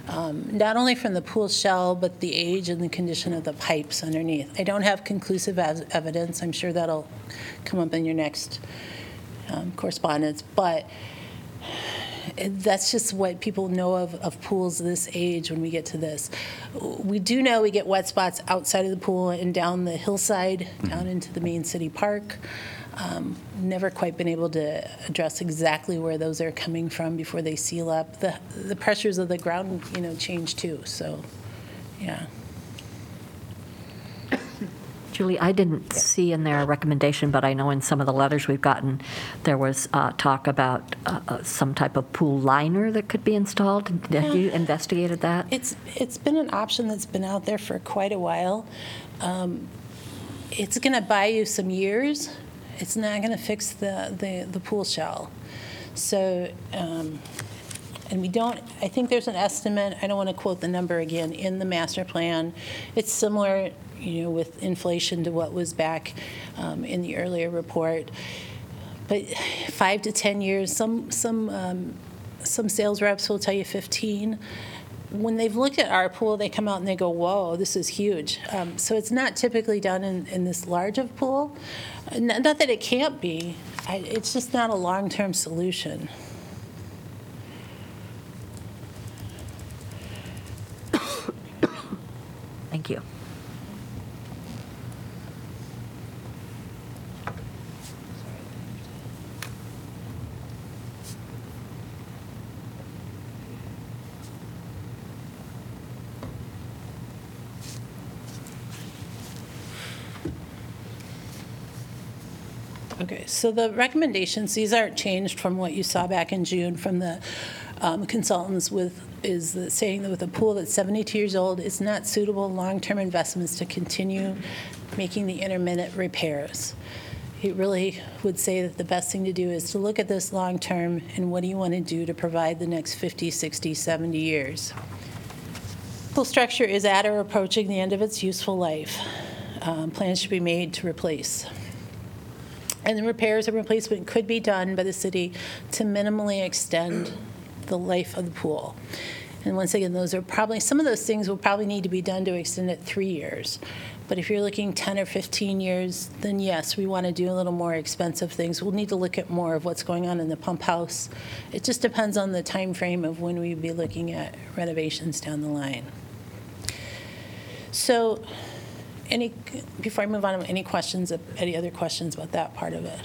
Um, Not only from the pool shell, but the age and the condition of the pipes underneath. I don't have conclusive ev- evidence. I'm sure that'll come up in your next um, correspondence, but that's just what people know of, of pools this age when we get to this. We do know we get wet spots outside of the pool and down the hillside, down into the main city park. Um, Never quite been able to address exactly where those are coming from before they seal up. The, the pressures of the ground, you know, change too, so, yeah. Juli, I didn't see in there a recommendation, but I know in some of the letters we've gotten, there was uh, talk about uh, uh, some type of pool liner that could be installed. Have you investigated that? It's, it's been an option that's been out there for quite a while. Um, It's going to buy you some years. It's not going to fix the, the, the pool shell. So, um, and we don't, I think there's an estimate, I don't want to quote the number again, in the master plan. It's similar, you know, with inflation to what was back um, in the earlier report. But five to 10 years, some, some, um, some sales reps will tell you 15. When they've looked at our pool, they come out and they go, whoa, this is huge. Um, So it's not typically done in, in this large of pool. Not that it can't be, I- it's just not a long-term solution. Thank you. Okay, so the recommendations, these aren't changed from what you saw back in June from the um, consultants with, is the- saying that with a pool that's 72 years old, it's not suitable long-term investments to continue making the intermittent repairs. It really would say that the best thing to do is to look at this long-term and what do you want to do to provide the next 50, 60, 70 years. Pool structure is at or approaching the end of its useful life. Um, Plans should be made to replace. And the repairs and replacement could be done by the city to minimally extend the life of the pool. And once again, those are probably, some of those things will probably need to be done to extend it three years. But if you're looking 10 or 15 years, then yes, we want to do a little more expensive things. We'll need to look at more of what's going on in the pump house. It just depends on the time frame of when we'd be looking at renovations down the line. So, any, before I move on, any questions, any other questions about that part of it?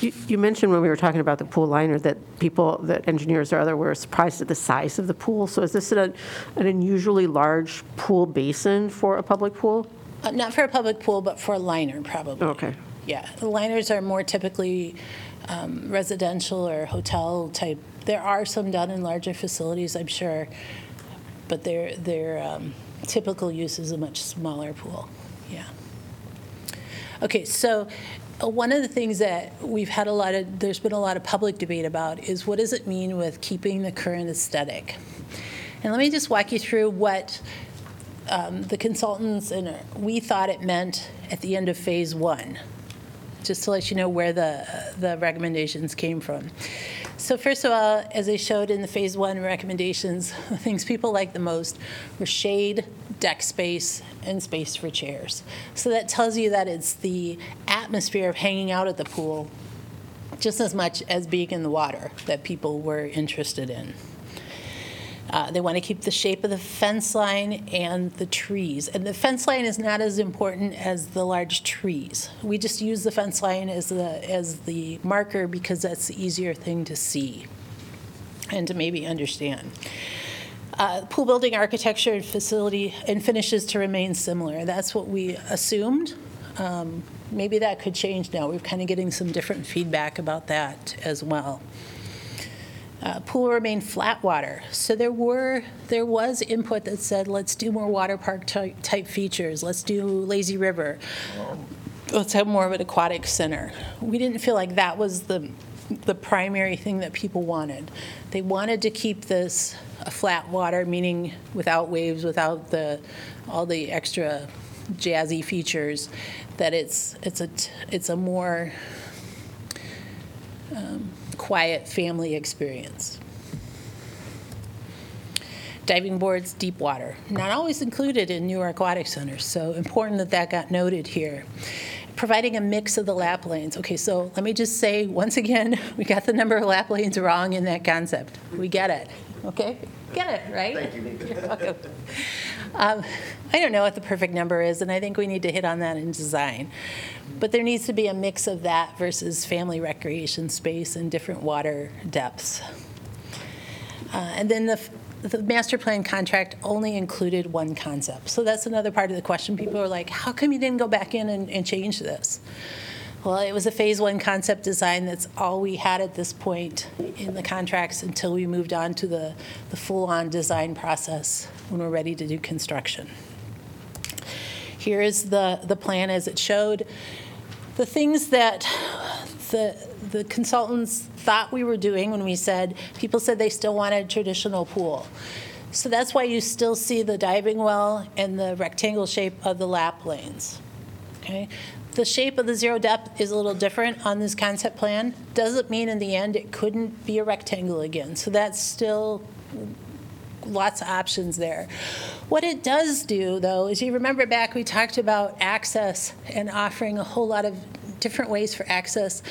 You you mentioned when we were talking about the pool liner that people, that engineers or other were surprised at the size of the pool. So is this an an unusually large pool basin for a public pool? Uh, Not for a public pool, but for a liner, probably. Okay. Yeah, the liners are more typically um, residential or hotel type. There are some done in larger facilities, I'm sure, but their, their um, typical use is a much smaller pool, yeah. Okay, so uh, one of the things that we've had a lot of, there's been a lot of public debate about is what does it mean with keeping the current aesthetic? And let me just walk you through what um, the consultants and uh, we thought it meant at the end of phase one, just to let you know where the, the recommendations came from. So first of all, as I showed in the phase one recommendations, the things people liked the most were shade, deck space, and space for chairs. So that tells you that it's the atmosphere of hanging out at the pool just as much as being in the water that people were interested in. Uh, They want to keep the shape of the fence line and the trees. And the fence line is not as important as the large trees. We just use the fence line as the, as the marker because that's the easier thing to see and to maybe understand. Uh, Pool building architecture and facility and finishes to remain similar. That's what we assumed. Um, Maybe that could change now. We're kind of getting some different feedback about that as well. Uh, Pool remained flat water. So there were, there was input that said, let's do more water park ty- type features. Let's do lazy river. Let's have more of an aquatic center. We didn't feel like that was the, the primary thing that people wanted. They wanted to keep this a flat water, meaning without waves, without the, all the extra jazzy features, that it's, it's a, it's a more um, quiet family experience. Diving boards, deep water, not always included in newer aquatic centers, so important that that got noted here. Providing a mix of the lap lanes. Okay, so let me just say, once again, we got the number of lap lanes wrong in that concept. We get it, okay? Get it, right? Thank you. You're welcome. Um, I don't know what the perfect number is, and I think we need to hit on that in design. But there needs to be a mix of that versus family recreation space and different water depths. Uh, And then the, the master plan contract only included one concept. So that's another part of the question. People are like, how come you didn't go back in and, and change this? Well, it was a phase one concept design. That's all we had at this point in the contracts until we moved on to the, the full-on design process when we're ready to do construction. Here is the, the plan as it showed. The things that the, the consultants thought we were doing when we said, people said they still wanted a traditional pool. So that's why you still see the diving well and the rectangle shape of the lap lanes. Okay? The shape of the zero depth is a little different on this concept plan. Doesn't mean in the end it couldn't be a rectangle again. So that's still lots of options there. What it does do, though, is you remember back we talked about access and offering a whole lot of different ways for access.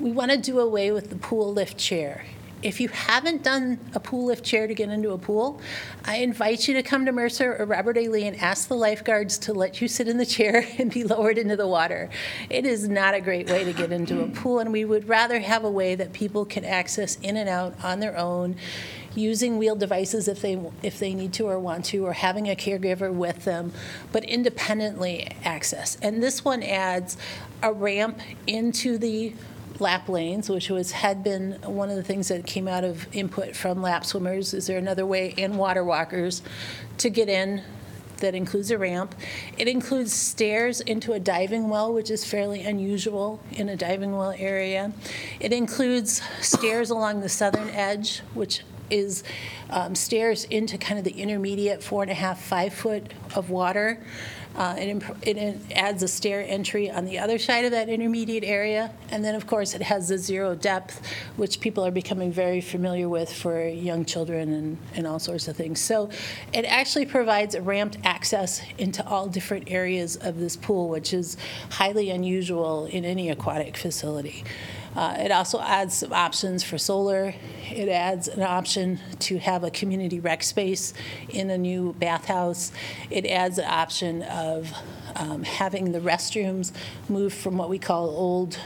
We want to do away with the pool lift chair. If you haven't done a pool lift chair to get into a pool, I invite you to come to Mercer or Robert A. Lee and ask the lifeguards to let you sit in the chair and be lowered into the water. It is not a great way to get into a pool, and we would rather have a way that people can access in and out on their own using wheeled devices if they, if they need to or want to, or having a caregiver with them, but independently access. And this one adds a ramp into the lap lanes, which was, had been one of the things that came out of input from lap swimmers. Is there another way, and water walkers, to get in that includes a ramp. It includes stairs into a diving well, which is fairly unusual in a diving well area. It includes stairs along the southern edge, which is um, stairs into kind of the intermediate four and a half, five foot of water. Uh, It imp- it adds a stair entry on the other side of that intermediate area. And then, of course, it has the zero depth, which people are becoming very familiar with for young children and, and all sorts of things. So it actually provides a ramped access into all different areas of this pool, which is highly unusual in any aquatic facility. Uh, It also adds some options for solar. It adds an option to have a community rec space in a new bathhouse. It adds an option of um, having the restrooms move from what we call old,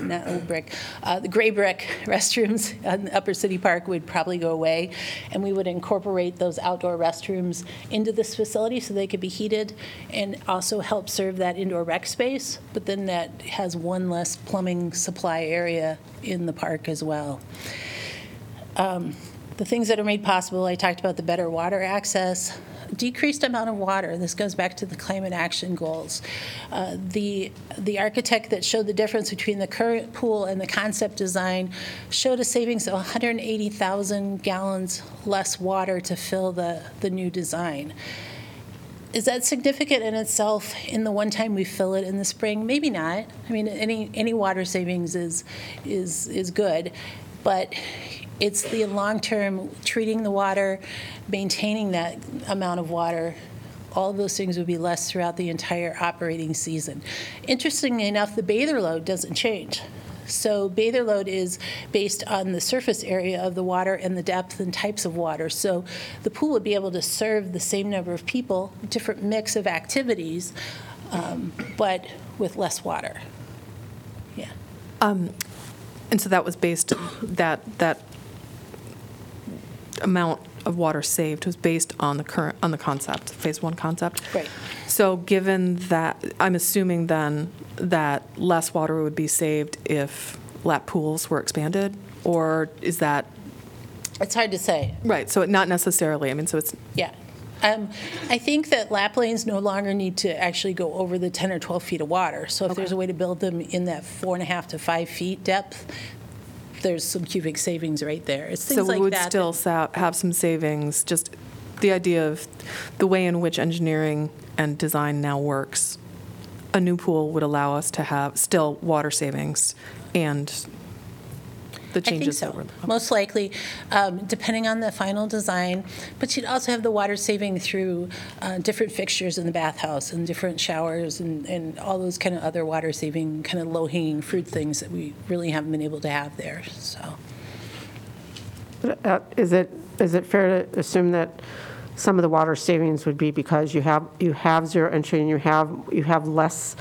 not old brick, uh, the gray brick restrooms on Upper City Park would probably go away, and we would incorporate those outdoor restrooms into this facility so they could be heated and also help serve that indoor rec space, but then that has one less plumbing supply area in the park as well. Um, The things that are made possible, I talked about the better water access, decreased amount of water. This goes back to the climate action goals. Uh, The, the architect that showed the difference between the current pool and the concept design showed a savings of 180,000 gallons less water to fill the, the new design. Is that significant in itself in the one time we fill it in the spring? Maybe not. I mean, any, any water savings is, is, is good, but it's the long-term treating the water, maintaining that amount of water. All of those things would be less throughout the entire operating season. Interestingly enough, the bather load doesn't change. So bather load is based on the surface area of the water and the depth and types of water. So the pool would be able to serve the same number of people, different mix of activities, um, but with less water. Yeah. And so that was based, that, that amount of water saved was based on the current, on the concept, Phase One concept? Right. So given that, I'm assuming then that less water would be saved if lap pools were expanded? Or is that, It's hard to say. right, so not necessarily, I mean, so it's, Yeah. Um, I think that lap lanes no longer need to actually go over the 10 or 12 feet of water. So if there's a way to build them in that four and a half to five feet depth, there's some cubic savings right there. It's so we like would that. still sa- have some savings, just the idea of the way in which engineering and design now works. A new pool would allow us to have still water savings and the I think changes that so. were. Most likely, um, depending on the final design. But you'd also have the water saving through uh, different fixtures in the bathhouse and different showers and, and all those kind of other water saving, kind of low-hanging fruit things that we really haven't been able to have there, so. Uh, Is it, is it fair to assume that some of the water savings would be because you have, you have zero entry and you have, you have less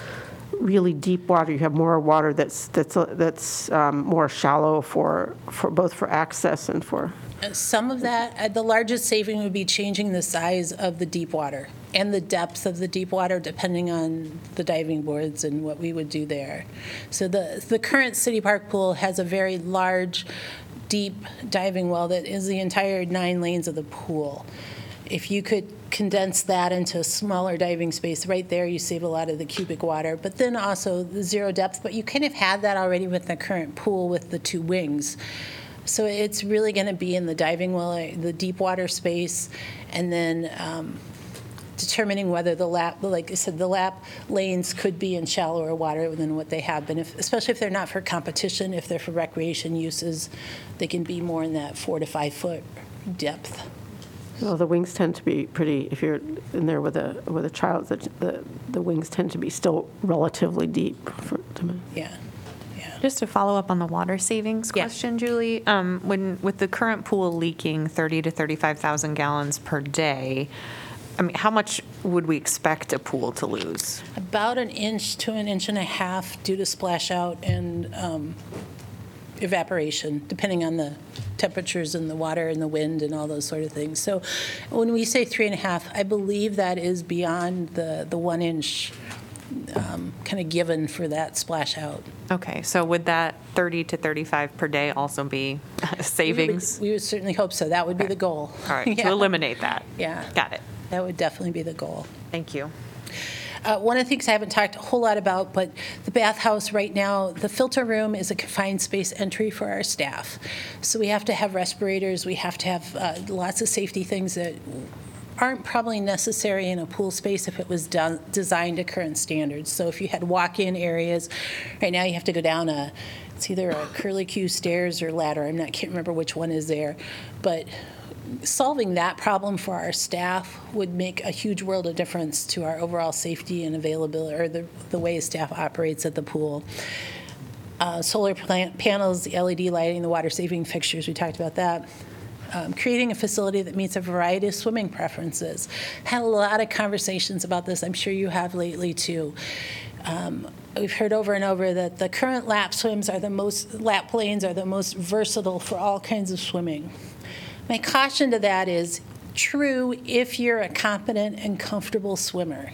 really deep water, you have more water that's, that's, that's um, more shallow for, for, both for access and for, Some of that, uh, the largest saving would be changing the size of the deep water and the depth of the deep water, depending on the diving boards and what we would do there. So the, the current city park pool has a very large, deep diving well that is the entire nine lanes of the pool. If you could condense that into a smaller diving space, right there, you save a lot of the cubic water, but then also the zero depth, but you kind of had that already with the current pool with the two wings. So it's really going to be in the diving well, uh, the deep water space, and then um, determining whether the lap, like I said, the lap lanes could be in shallower water than what they have been, if- especially if they're not for competition, if they're for recreation uses, they can be more in that four to five foot depth. Well, the wings tend to be pretty, if you're in there with a, with a child, the, the the wings tend to be still relatively deep for, to me. Yeah, yeah. Just to follow up on the water savings Yeah. question, Juli, um, when, with the current pool leaking 30 to 35,000 gallons per day, I mean, how much would we expect a pool to lose? About an inch to an inch and a half due to splash out and um, evaporation, depending on the temperatures and the water and the wind and all those sort of things. So when we say three and a half, I believe that is beyond the, the one inch um, kind of given for that splash out. Okay, so would that 30 to 35 per day also be savings? We would certainly hope so. That would be Okay. the goal. All right, to eliminate that. Yeah. Got it. That would definitely be the goal. Thank you. Uh, One of the things I haven't talked a whole lot about, but the bathhouse right now, the filter room is a confined space entry for our staff. So we have to have respirators, we have to have uh, lots of safety things that aren't probably necessary in a pool space if it was done, designed to current standards. So if you had walk-in areas, right now you have to go down a, it's either a curly Q stairs or ladder, I'm not, can't remember which one is there. But solving that problem for our staff would make a huge world of difference to our overall safety and availability, or the, the way staff operates at the pool. Uh, Solar plant panels, the LED lighting, the water-saving fixtures, we talked about that. Um, Creating a facility that meets a variety of swimming preferences. Had a lot of conversations about this, I'm sure you have lately, too. Um, We've heard over and over that the current lap swims are the most, lap lanes are the most versatile for all kinds of swimming. My caution to that is true if you're a competent and comfortable swimmer.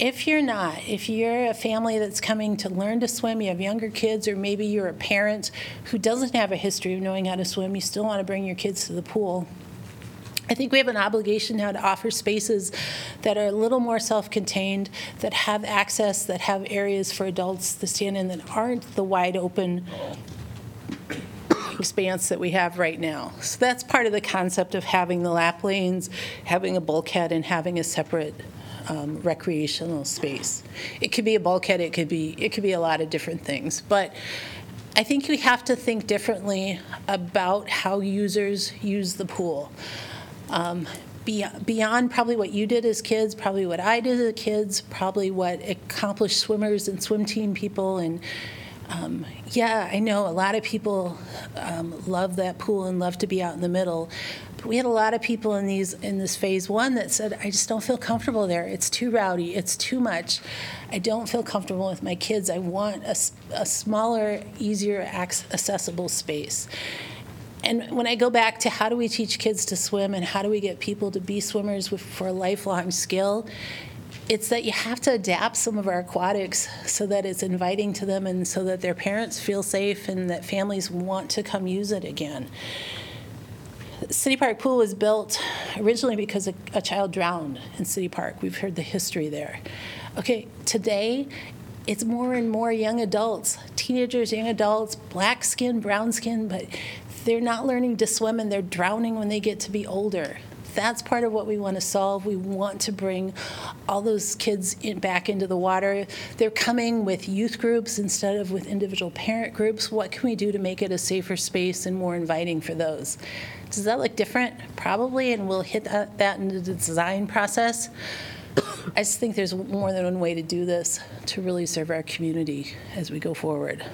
If you're not, if you're a family that's coming to learn to swim, you have younger kids, or maybe you're a parent who doesn't have a history of knowing how to swim, you still want to bring your kids to the pool. I think we have an obligation now to offer spaces that are a little more self-contained, that have access, that have areas for adults to stand in that aren't the wide open expanse that we have right now. So that's part of the concept of having the lap lanes, having a bulkhead, and having a separate um, recreational space. It could be a bulkhead, it could be, it could be a lot of different things. But I think we have to think differently about how users use the pool. Um, Beyond probably what you did as kids, probably what I did as kids, probably what accomplished swimmers and swim team people and um, yeah, I know a lot of people um, love that pool and love to be out in the middle. But we had a lot of people in these in this phase one that said, "I just don't feel comfortable there. It's too rowdy. It's too much. I don't feel comfortable with my kids. I want a smaller, easier ac- accessible space." And when I go back to how do we teach kids to swim and how do we get people to be swimmers with, for a lifelong skill, it's that you have to adapt some of our aquatics so that it's inviting to them and so that their parents feel safe and that families want to come use it again. City Park Pool was built originally because a, a child drowned in City Park. We've heard the history there. Okay, today it's more and more young adults, teenagers, young adults, black skin, brown skin, but they're not learning to swim and they're drowning when they get to be older. That's part of what we want to solve. We want to bring all those kids in, back into the water. They're coming with youth groups instead of with individual parent groups. What can we do to make it a safer space and more inviting for those? Does that look different? Probably, and we'll hit that, that in the design process. I just think there's more than one way to do this to really serve our community as we go forward.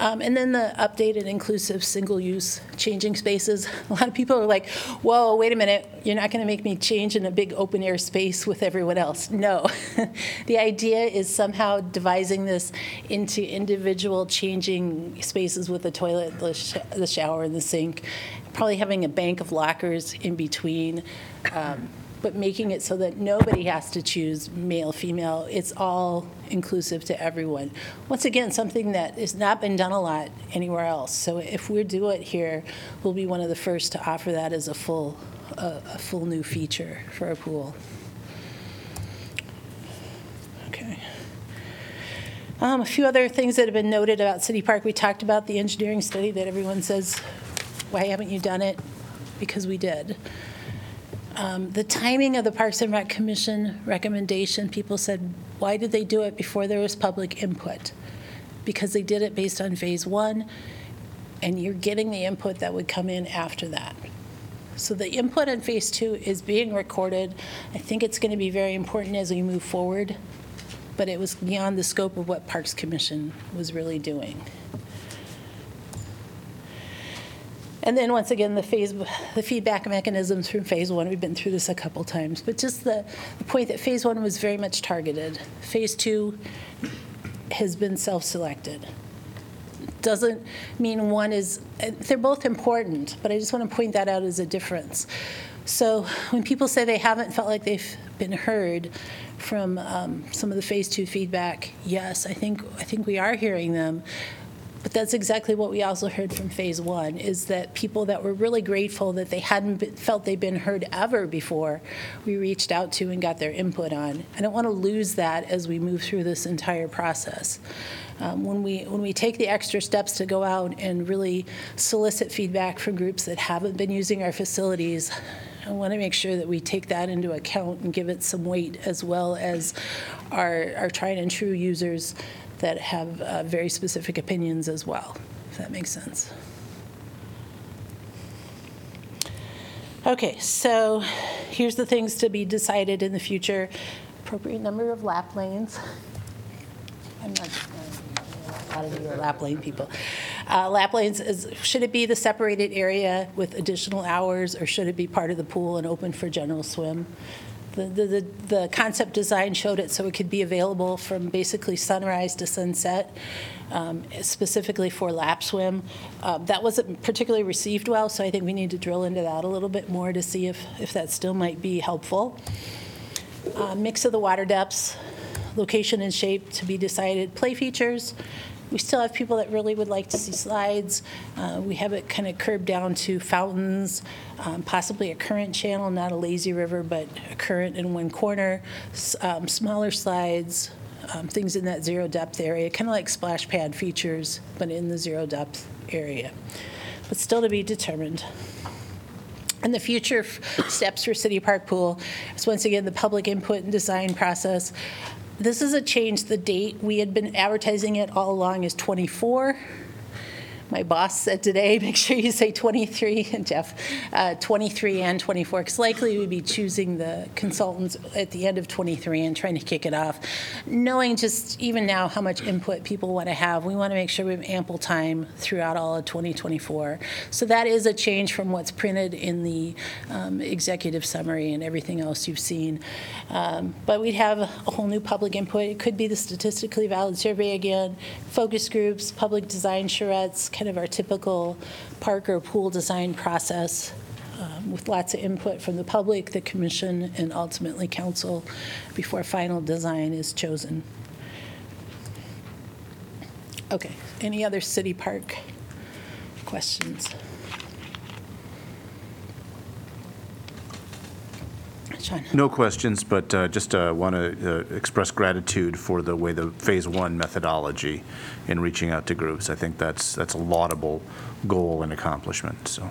Um, and then the updated, inclusive, single-use changing spaces. A lot of people are like, whoa, wait a minute, you're not going to make me change in a big open-air space with everyone else. No. the idea is somehow devising this into individual changing spaces with the toilet, the, sh- the shower, and the sink, probably having a bank of lockers in between. Um, but making it so that nobody has to choose male, female. It's all inclusive to everyone. Once again, something that has not been done a lot anywhere else. So if we do it here, we'll be one of the first to offer that as a full, a, a full new feature for our pool. Okay. Um, a few other things that have been noted about City Park. We talked about the engineering study that everyone says, why haven't you done it? Because we did. Um, The timing of the Parks and Rec Commission recommendation, people said, why did they do it before there was public input? Because they did it based on Phase One, and you're getting the input that would come in after that. So the input on Phase Two is being recorded. I think it's going to be very important as we move forward, but it was beyond the scope of what Parks Commission was really doing. And then, once again, the phase, the feedback mechanisms from Phase One, we've been through this a couple times, but just the, the point that Phase One was very much targeted. Phase Two, has been self-selected. Doesn't mean one is, they're both important, but I just want to point that out as a difference. So when people say they haven't felt like they've been heard from um, some of the Phase Two feedback, yes, I think, I think we are hearing them. But that's exactly what we also heard from Phase One, is that people that were really grateful that they hadn't been- felt they'd been heard ever before, we reached out to and got their input on. I don't want to lose that as we move through this entire process. Um, When we, when we take the extra steps to go out and really solicit feedback from groups that haven't been using our facilities, I want to make sure that we take that into account and give it some weight, as well as our, our tried and true users that have uh, very specific opinions as well, if that makes sense. Okay, so here's the things to be decided in the future. Appropriate number of lap lanes. I'm not, a lot of you are lap lane people. Uh, Lap lanes is, should it be the separated area with additional hours, or should it be part of the pool and open for general swim? The, the, the concept design showed it so it could be available from basically sunrise to sunset, um, specifically for lap swim. Uh, That wasn't particularly received well, so I think we need to drill into that a little bit more to see if, if that still might be helpful. Uh, Mix of the water depths, location and shape to be decided, play features. We still have people that really would like to see slides. Uh, We have it kind of curbed down to fountains, um, possibly a current channel, not a lazy river, but a current in one corner, s- um, smaller slides, um, things in that zero depth area, kind of like splash pad features, but in the zero depth area. But still to be determined. And the future steps for City Park Pool is once again the public input and design process. This is a change, the date, we had been advertising it all along is 24. My boss said today, make sure you say 23, and Jeff, uh, 23 and 24, because likely we'd be choosing the consultants at the end of 23 and trying to kick it off. Knowing just even now how much input people want to have, we want to make sure we have ample time throughout all of 2024. So that is a change from what's printed in the um, executive summary and everything else you've seen. Um, But we'd have a whole new public input. It could be the statistically valid survey again, focus groups, public design charrettes, kind of our typical park or pool design process um, with lots of input from the public, the commission, and ultimately council before final design is chosen. Okay, any other city park questions? Shawn? No questions, but uh, just want to express gratitude for the way the Phase One methodology in reaching out to groups. I think that's, that's a laudable goal and accomplishment, so.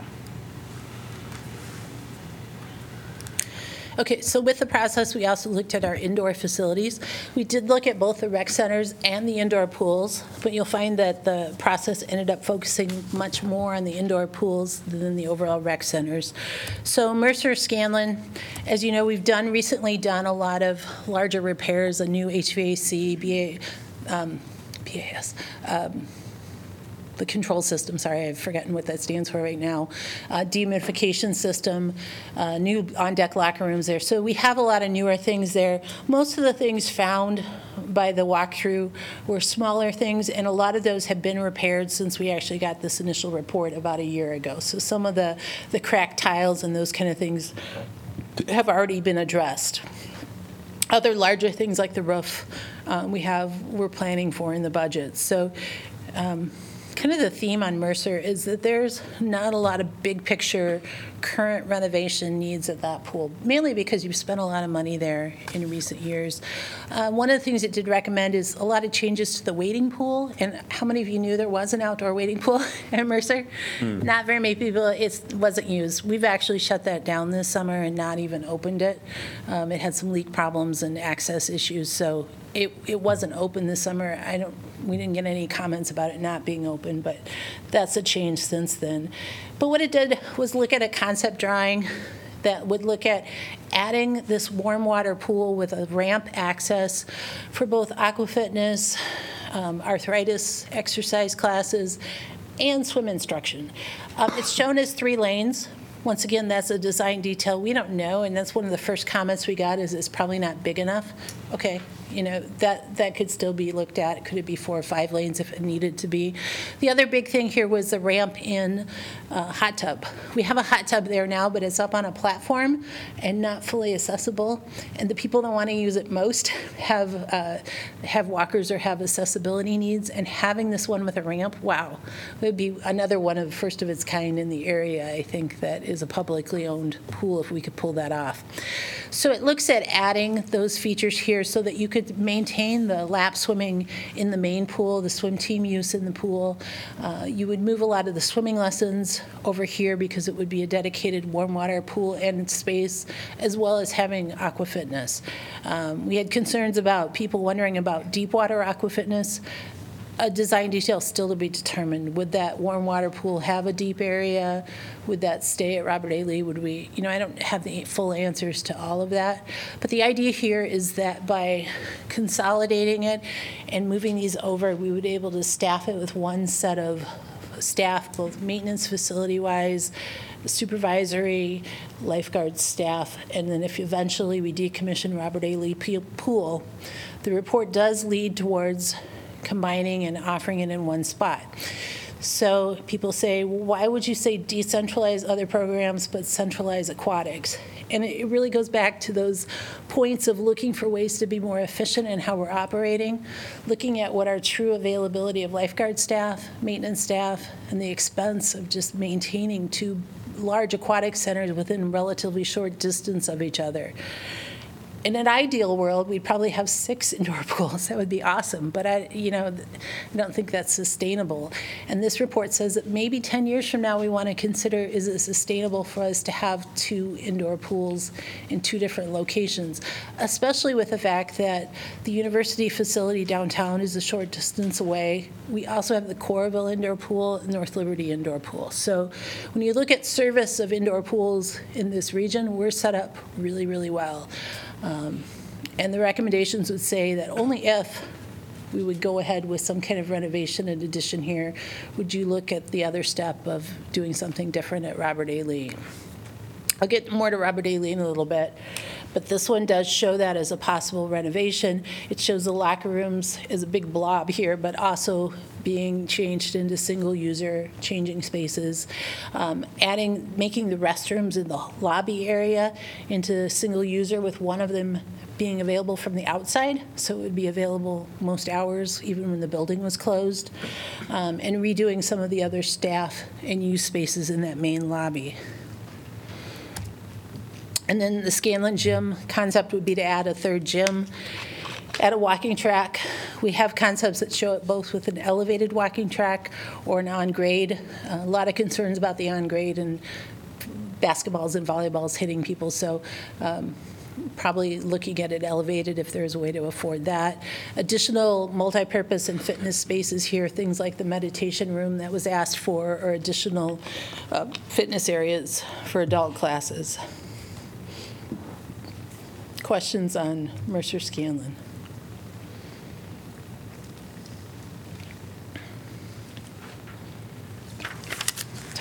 Okay, so with the process, we also looked at our indoor facilities. We did look at both the rec centers and the indoor pools, but you'll find that the process ended up focusing much more on the indoor pools than the overall rec centers. So Mercer Scanlon, as you know, we've done, recently done a lot of larger repairs, a new HVAC, BA, um, BAS, um, the control system, sorry, I've forgotten what that stands for right now, uh, dehumidification system, uh, new on-deck locker rooms there. So we have a lot of newer things there. Most of the things found by the walkthrough were smaller things, and a lot of those have been repaired since we actually got this initial report about a year ago. So some of the, the cracked tiles and those kind of things have already been addressed. Other larger things like the roof, uh, we have, we're planning for in the budget. So um, kind of the theme on Mercer is that there's not a lot of big picture current renovation needs at that pool, mainly because you've spent a lot of money there in recent years. Uh, One of the things it did recommend is a lot of changes to the wading pool. And how many of you knew there was an outdoor wading pool at Mercer? Not very many people, it wasn't used. We've actually shut that down this summer and not even opened it. Um, It had some leak problems and access issues, so it, it wasn't open this summer. I don't, we didn't get any comments about it not being open, but that's a change since then. But what it did was look at a concept drawing that would look at adding this warm water pool with a ramp access for both aqua fitness, um, arthritis exercise classes, and swim instruction. Um, It's shown as three lanes, Once again, that's a design detail. We don't know, and that's one of the first comments we got is it's probably not big enough. Okay, you know, that, that could still be looked at. Could it be four or five lanes if it needed to be? The other big thing here was the ramp in uh, hot tub. We have a hot tub there now, but it's up on a platform and not fully accessible. And the people that want to use it most have, uh, have walkers or have accessibility needs. And having this one with a ramp, wow, it would be another one of, first of its kind in the area, I think, that is a publicly owned pool if we could pull that off. So it looks at adding those features here so that you could maintain the lap swimming in the main pool, the swim team use in the pool. Uh, You would move a lot of the swimming lessons over here because it would be a dedicated warm water pool and space, as well as having aqua fitness. Um, We had concerns about people wondering about deep water aqua fitness a design detail still to be determined. Would that warm water pool have a deep area? Would that stay at Robert A. Lee? Would we, you know, I don't have the full answers to all of that. But the idea here is that by consolidating it and moving these over, we would be able to staff it with one set of staff, both maintenance facility-wise, supervisory, lifeguard staff, and then if eventually we decommission Robert A. Lee Pool, the report does lead towards combining and offering it in one spot. So people say, "Well, why would you say decentralize other programs but centralize aquatics? And it really goes back to those points of looking for ways to be more efficient in how we're operating, looking at what our true availability of lifeguard staff, maintenance staff, and the expense of just maintaining two large aquatic centers within relatively short distance of each other in an ideal world, we'd probably have six indoor pools. That would be awesome. But I, you know, I don't think that's sustainable. And this report says that maybe 10 years from now, we want to consider is it sustainable for us to have two indoor pools in two different locations, especially with the fact that the university facility downtown is a short distance away. We also have the Coralville indoor pool, and North Liberty indoor pool. So when you look at service of indoor pools in this region, we're set up really, really well. Um, And the recommendations would say that only if we would go ahead with some kind of renovation and addition here, would you look at the other step of doing something different at Robert A. Lee? I'll get more to Robert A. Lee in a little bit, but this one does show that as a possible renovation. It shows the locker rooms as a big blob here, but also being changed into single-user changing spaces, um, adding, making the restrooms in the lobby area into single-user with one of them being available from the outside, so it would be available most hours, even when the building was closed, um, and redoing some of the other staff and use spaces in that main lobby. And then the Scanlon Gym concept would be to add a third gym, add a walking track. We have concepts that show it both with an elevated walking track or an on-grade. A lot of concerns about the on-grade and basketballs and volleyballs hitting people, so um, probably looking at it elevated if there's a way to afford that. Additional multipurpose and fitness spaces here, things like the meditation room that was asked for, or additional uh, fitness areas for adult classes. Questions on Mercer Scanlon?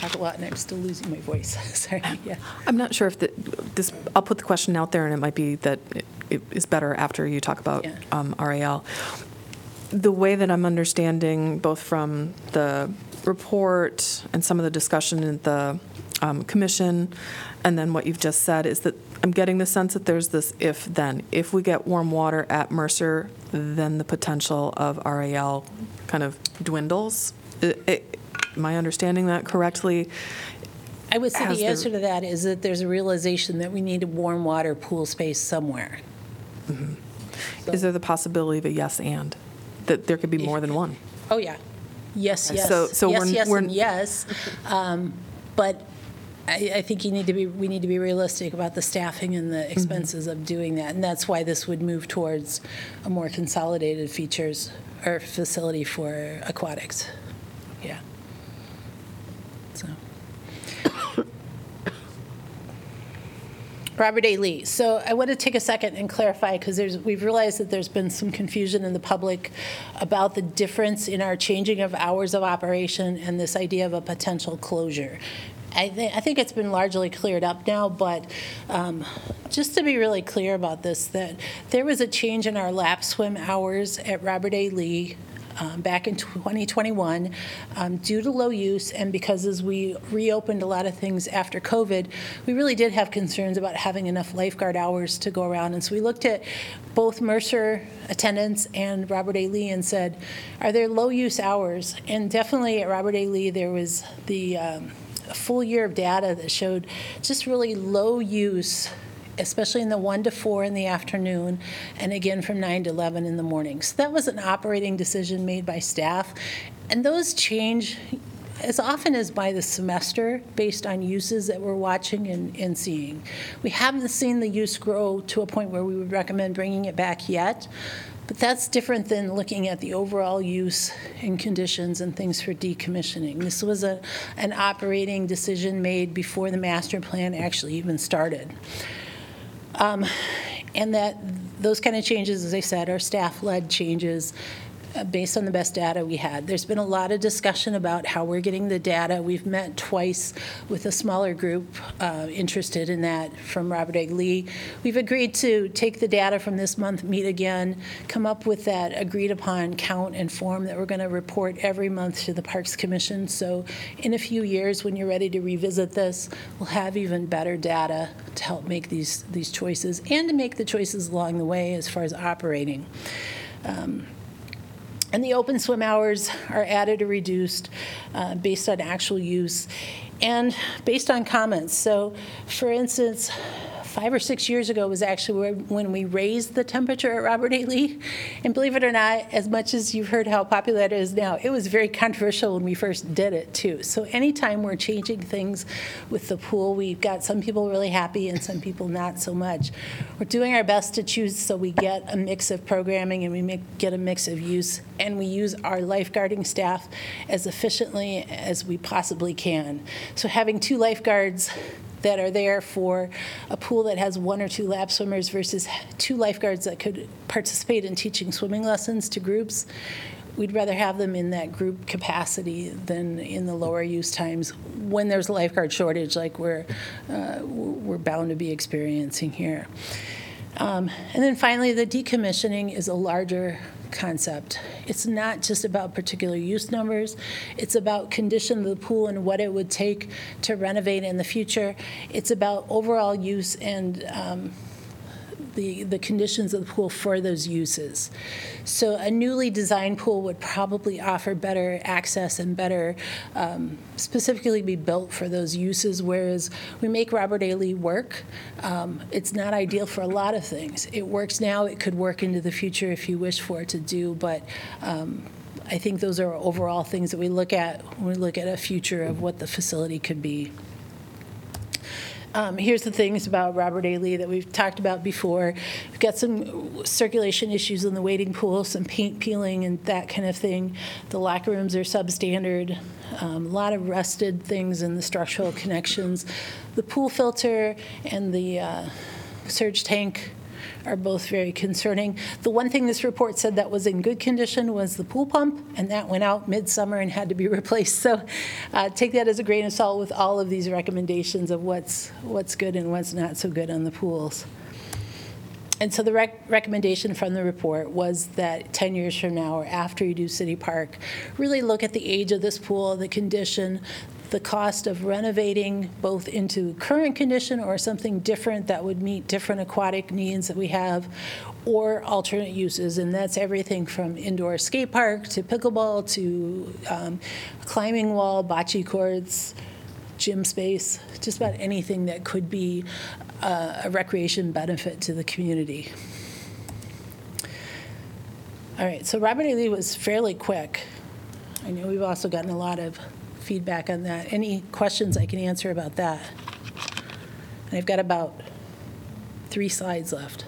Talk a lot and I'm still losing my voice. Sorry, yeah. I'm not sure if the, this, I'll put the question out there, and it might be that it- it is better after you talk about Yeah. um, RAL. The way that I'm understanding, both from the report and some of the discussion in the um, commission, and then what you've just said, is that I'm getting the sense that there's this if-then. If we get warm water at Mercer, then the potential of RAL kind of dwindles. I- I- Am I understanding that correctly? I would say Has the there- answer to that is that there's a realization that we need a warm water pool space somewhere. Is there the possibility of a yes and? That there could be more than one? Oh, yeah. Yes, yes. So- so Yes, we're- yes, we're- and yes. Um, But I, I think you need to be, we need to be realistic about the staffing and Mm-hmm. the expenses of doing that. And that's why this would move towards a more consolidated features or facility for aquatics. Yeah. So. Robert A. Lee. So I want to take a second and clarify, because we've realized that there's been some confusion in the public about the difference in our changing of hours of operation and this idea of a potential closure. I think, I think it's been largely cleared up now, but um, just to be really clear about this, that there was a change in our lap swim hours at Robert A. Lee um, back in 2021 um, due to low use and because as we reopened a lot of things after COVID, we really did have concerns about having enough lifeguard hours to go around. And so we looked at both Mercer attendance and Robert A. Lee and said, are there low use hours? And definitely at Robert A. Lee, there was the um, full year of data that showed just really low use especially in the 1 to 4 in the afternoon, and again from 9 to 11 in the morning. So that was an operating decision made by staff, and those change as often as by the semester based on uses that we're watching and, and seeing. We haven't seen the use grow to a point where we would recommend bringing it back yet, but that's different than looking at the overall use and conditions and things for decommissioning. This was a, an operating decision made before the master plan actually even started. Um, And that, those kind of changes, as I said, are staff-led changes uh, based on the best data we had. There's been a lot of discussion about how we're getting the data. We've met twice with a smaller group uh, interested in that from Robert A. Lee. We've agreed to take the data from this month, meet again, come up with that agreed-upon count and form that we're going to report every month to the Parks Commission. So in a few years, when you're ready to revisit this, we'll have even better data to help make these, these choices and to make the choices along the way as far as operating. Um, and the open swim hours are added or reduced uh, based on actual use and based on comments. So, for instance, five or six years ago was actually when we raised the temperature at Robert A. Lee. And believe it or not, as much as you've heard how popular it is now, it was very controversial when we first did it, too. So, anytime we're changing things with the pool, we've got some people really happy and some people not so much. We're doing our best to choose so we get a mix of programming and we make, get a mix of use, and we use our lifeguarding staff as efficiently as we possibly can. So having two lifeguards that are there for a pool that has one or two lap swimmers versus two lifeguards that could participate in teaching swimming lessons to groups, we'd rather have them in that group capacity than in the lower use times when there's a lifeguard shortage like we're, uh, we're bound to be experiencing here. Um, And then finally, the decommissioning is a larger concept. It's not just about particular use numbers, it's about condition of the pool and what it would take to renovate in the future. It's about overall use and um, the, the conditions of the pool for those uses. So a newly designed pool would probably offer better access and better, um, specifically be built for those uses, whereas we make Robert A. Lee work. Um, It's not ideal for a lot of things. It works now, it could work into the future if you wish for it to do, but um, I think those are overall things that we look at when we look at a future of what the facility could be. Um, Here's the things about Robert A. Lee that we've talked about before. We've got some circulation issues in the wading pool, some paint peeling and that kind of thing. The locker rooms are substandard, um, a lot of rusted things in the structural connections. The pool filter and the uh, surge tank are both very concerning. The one thing this report said that was in good condition was the pool pump, and that went out midsummer and had to be replaced. So uh, take that as a grain of salt with all of these recommendations of what's, what's good and what's not so good on the pools. And so the rec- recommendation from the report was that 10 years from now, or after you do City Park, really look at the age of this pool, the condition, the cost of renovating both into current condition or something different that would meet different aquatic needs that we have, or alternate uses. And that's everything from indoor skate park to pickleball to um, climbing wall, bocce courts, gym space, just about anything that could be uh, a recreation benefit to the community. All right, so Robert E. Lee was fairly quick. I know we've also gotten a lot of feedback on that. Any questions I can answer about that? And I've got about three slides left.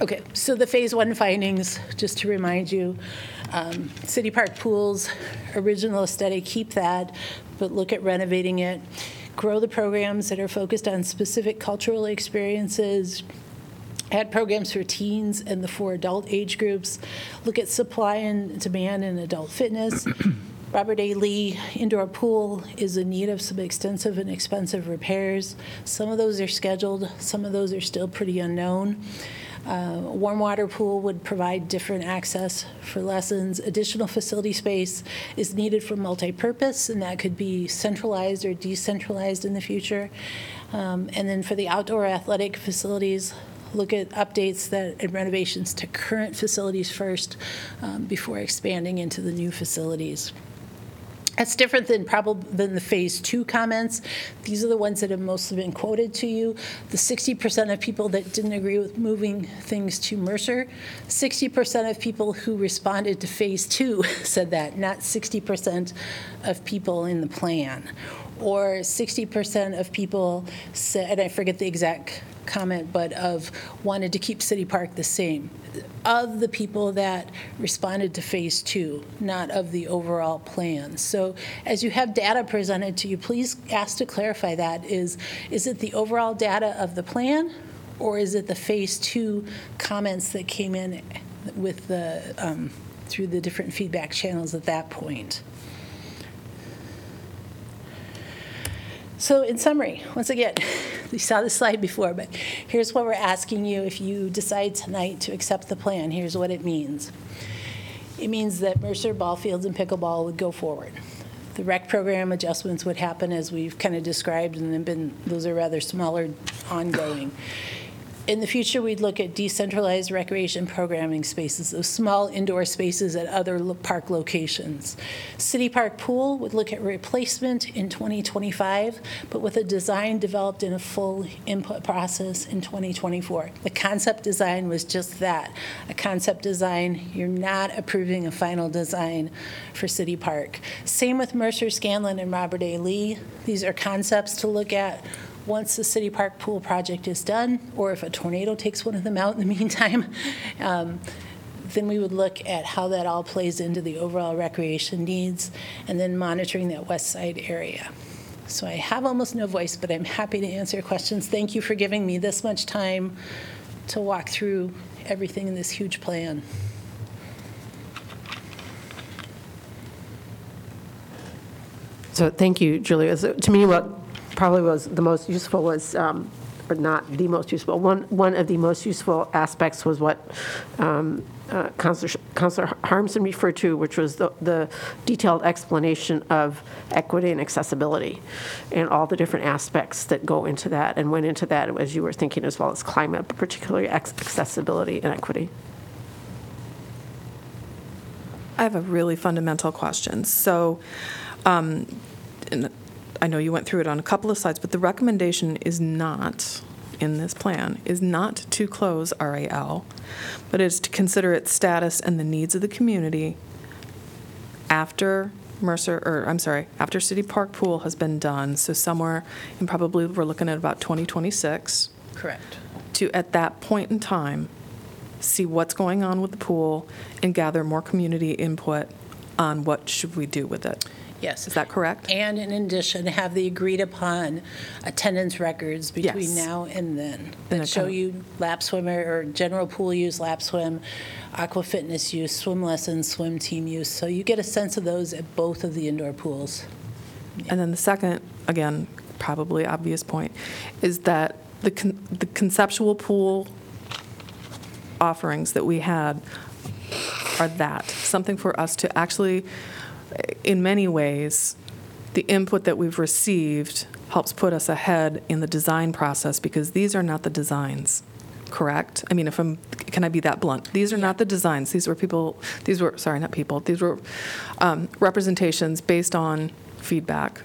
Okay, so the Phase One findings, just to remind you, um, City Park Pools, original aesthetic, keep that, but look at renovating it. Grow the programs that are focused on specific cultural experiences, add programs for teens and the four adult age groups, look at supply and demand in adult fitness, Robert A. Lee Indoor Pool is in need of some extensive and expensive repairs. Some of those are scheduled, some of those are still pretty unknown. Uh, Warm water pool would provide different access for lessons. Additional facility space is needed for multi-purpose, and that could be centralized or decentralized in the future. Um, And then for the outdoor athletic facilities, look at updates that, and renovations to current facilities first um, before expanding into the new facilities. That's different than probably than the phase two comments. These are the ones that have mostly been quoted to you. The 60% of people that didn't agree with moving things to Mercer, 60% of people who responded to phase two said that, not 60% of people in the plan. Or 60% of people said, and I forget the exact comment, but of wanted to keep City Park the same. Of the people that responded to phase two, not of the overall plan. So as you have data presented to you, please ask to clarify that. Is, is it the overall data of the plan? Or is it the phase two comments that came in with the, um, through the different feedback channels at that point? So in summary, once again, you saw this slide before, but here's what we're asking you if you decide tonight to accept the plan. Here's what it means. It means that Mercer ball fields and pickleball would go forward. The rec program adjustments would happen as we've kind of described, and then been, those are rather smaller ongoing. In the future, we'd look at decentralized recreation programming spaces, those small indoor spaces at other park locations. City Park Pool would look at replacement in 2025, but with a design developed in a full input process in 2024. The concept design was just that, a concept design. You're not approving a final design for City Park. Same with Mercer Scanlon and Robert A. Lee. These are concepts to look at once the City Park Pool project is done, or if a tornado takes one of them out in the meantime, um, then we would look at how that all plays into the overall recreation needs, and then monitoring that west side area. So I have almost no voice, but I'm happy to answer questions. Thank you for giving me this much time to walk through everything in this huge plan. So thank you, Julia. So To me, what probably was the most useful was, um, or not the most useful, one, one of the most useful aspects was what um, uh, Councilor Harmsen referred to, which was the the detailed explanation of equity and accessibility, and all the different aspects that go into that, and went into that as you were thinking as well as climate, but particularly ac- accessibility and equity. I have a really fundamental question. So, um, I know you went through it on a couple of slides, but the recommendation is not, in this plan, is not to close RAL, but is to consider its status and the needs of the community after Mercer, or I'm sorry, after City Park Pool has been done, so somewhere, and probably we're looking at about 2026 Correct. to, at that point in time, see what's going on with the pool and gather more community input on what should we do with it. Yes. Is that correct? And in addition, have the agreed-upon attendance records between Yes. now and then that show you lap swimmer or general pool use, lap swim, aqua fitness use, swim lessons, swim team use. So you get a sense of those at both of the indoor pools. And then the second, again, probably obvious point, is that the con- the conceptual pool offerings that we had are that, something for us to actually, in many ways, the input that we've received helps put us ahead in the design process because these are not the designs, correct? I mean, if I'm, can I be that blunt? These are not the designs. These were people, these were, sorry, not people, these were um, representations based on feedback.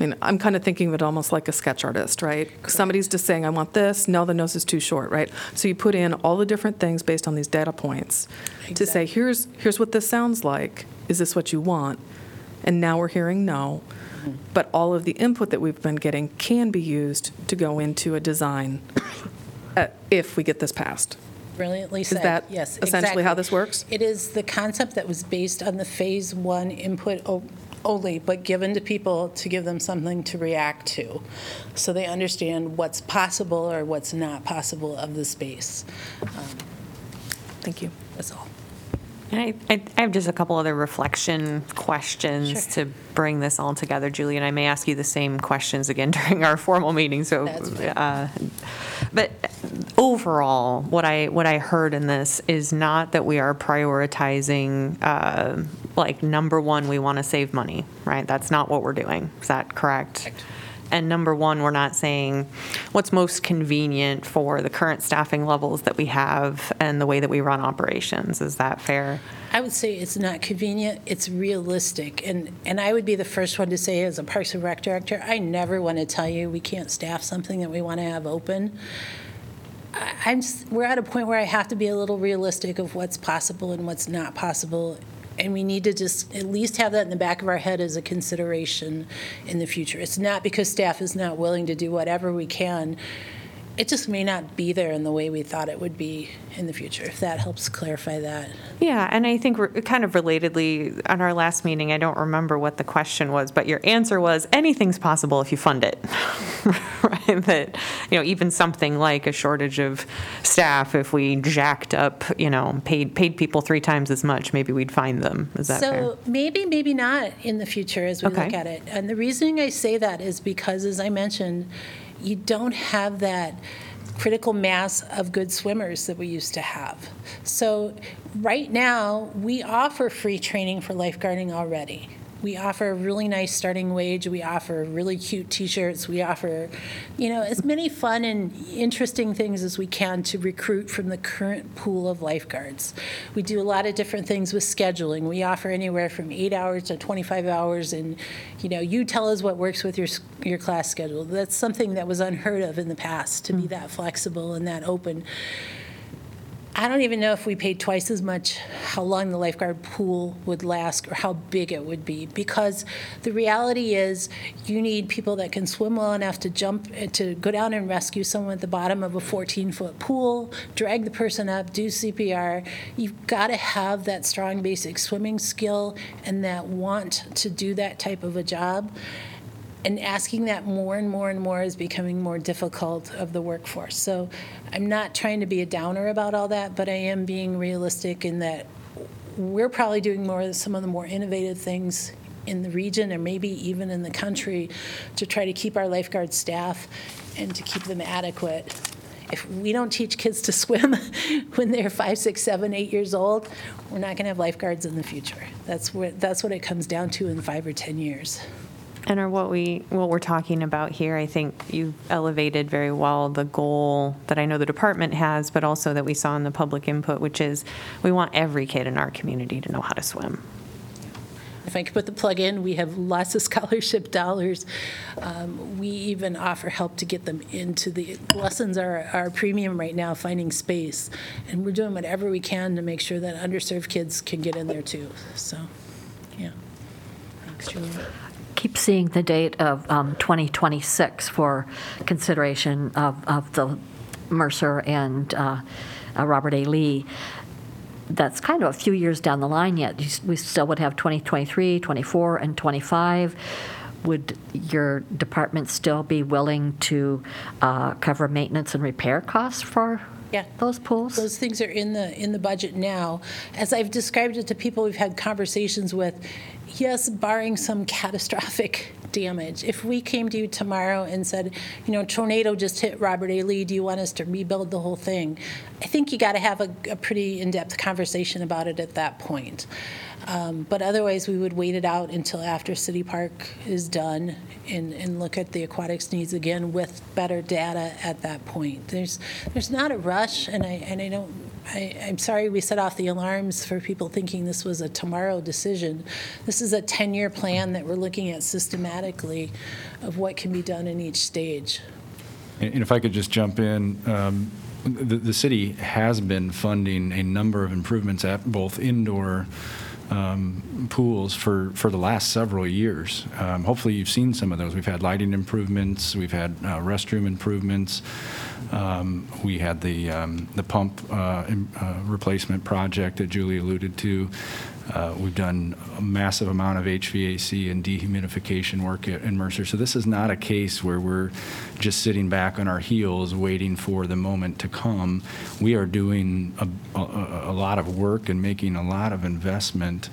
I mean, I'm kind of thinking of it almost like a sketch artist, right? Somebody's just saying, I want this, no, the nose is too short, right? So you put in all the different things based on these data points to say, here's, here's what this sounds like. Is this what you want? And now we're hearing no. But all of the input that we've been getting can be used to go into a design uh, if we get this passed. Brilliantly said. that Yes, essentially how exactly. this works? It is the concept that was based on the Phase One input o- only, but given to people to give them something to react to, so they understand what's possible or what's not possible of the space. Um, Thank you. That's all. I, I I have just a couple other reflection questions to bring this all together, Juli, and I may ask you the same questions again during our formal meeting, so. That's fine. uh, But overall, what I, what I heard in this is not that we are prioritizing, uh, like, number one, we want to save money, right? That's not what we're doing. Is that correct? And number one, we're not saying what's most convenient for the current staffing levels that we have and the way that we run operations. Is that fair? I would say it's not convenient, it's realistic. And, and I would be the first one to say, as a Parks and Rec director, I never want to tell you we can't staff something that we want to have open. I'm, we're at a point where I have to be a little realistic of what's possible and what's not possible. And we need to just at least have that in the back of our head as a consideration in the future. It's not because staff is not willing to do whatever we can. It just may not be there in the way we thought it would be in the future, if that helps clarify that. Yeah, and I think kind of relatedly, on our last meeting, I don't remember what the question was, but your answer was anything's possible if you fund it. Right? That, you know, even something like a shortage of staff, if we jacked up, you know, paid, paid people three times as much, maybe we'd find them. Is that fair? So maybe, maybe not in the future as we look at it. And the reasoning I say that is because, as I mentioned, you don't have that critical mass of good swimmers that we used to have. So right now, we offer free training for lifeguarding already. We offer a really nice starting wage. We offer really cute T-shirts. We offer, you know, as many fun and interesting things as we can to recruit from the current pool of lifeguards. We do a lot of different things with scheduling. We offer anywhere from eight hours to 25 hours, and you know, you tell us what works with your your class schedule. That's something that was unheard of in the past to be hmm. that flexible and that open. I don't even know if we paid twice as much, how long the lifeguard pool would last or how big it would be. Because the reality is, you need people that can swim well enough to jump, eh, to go down and rescue someone at the bottom of a 14-foot pool, drag the person up, do CPR. You've got to have that strong basic swimming skill and that want to do that type of a job. And asking that more and more and more is becoming more difficult of the workforce. So I'm not trying to be a downer about all that, but I am being realistic in that we're probably doing more of some of the more innovative things in the region or maybe even in the country to try to keep our lifeguard staff and to keep them adequate. If we don't teach kids to swim when they're five, six, seven, eight years old, we're not going to have lifeguards in the future. That's what, that's what it comes down to in five or 10 years. And are what we, what we're talking about here, I think you elevated very well the goal that I know the department has, but also that we saw in the public input, which is we want every kid in our community to know how to swim. If I could put the plug in, we have lots of scholarship dollars. Um, We even offer help to get them into the, lessons are our premium right now, finding space. And we're doing whatever we can to make sure that underserved kids can get in there too. So, yeah. Thanks, Juli. Keep seeing the date of um, 2026 for consideration of, of the Mercer and uh, uh, Robert A. Lee. That's kind of a few years down the line yet. We still would have 2023, 24, and 25. Would your department still be willing to uh, cover maintenance and repair costs for Yeah. those pools? Those things are in the, in the budget now. As I've described it to people we've had conversations with, yes, barring some catastrophic damage, if we came to you tomorrow and said, you know, tornado just hit Robert A. Lee, do you want us to rebuild the whole thing? I think you got to have a, a pretty in-depth conversation about it at that point. Um, But otherwise, we would wait it out until after City Park is done and, and look at the aquatics needs again with better data at that point. There's, there's not a rush, and I, and I don't, I, I'm sorry we set off the alarms for people thinking this was a tomorrow decision. This is a 10-year plan that we're looking at systematically of what can be done in each stage. And and if I could just jump in, um, the, the city has been funding a number of improvements at both indoor um, pools for, for the last several years. Um, Hopefully, you've seen some of those. We've had lighting improvements, we've had uh, restroom improvements, um, we had the, um, the pump uh, im- uh, replacement project that Juli alluded to. Uh, We've done a massive amount of HVAC and dehumidification work at in Mercer. So this is not a case where we're just sitting back on our heels waiting for the moment to come. We are doing a, a, a lot of work and making a lot of investment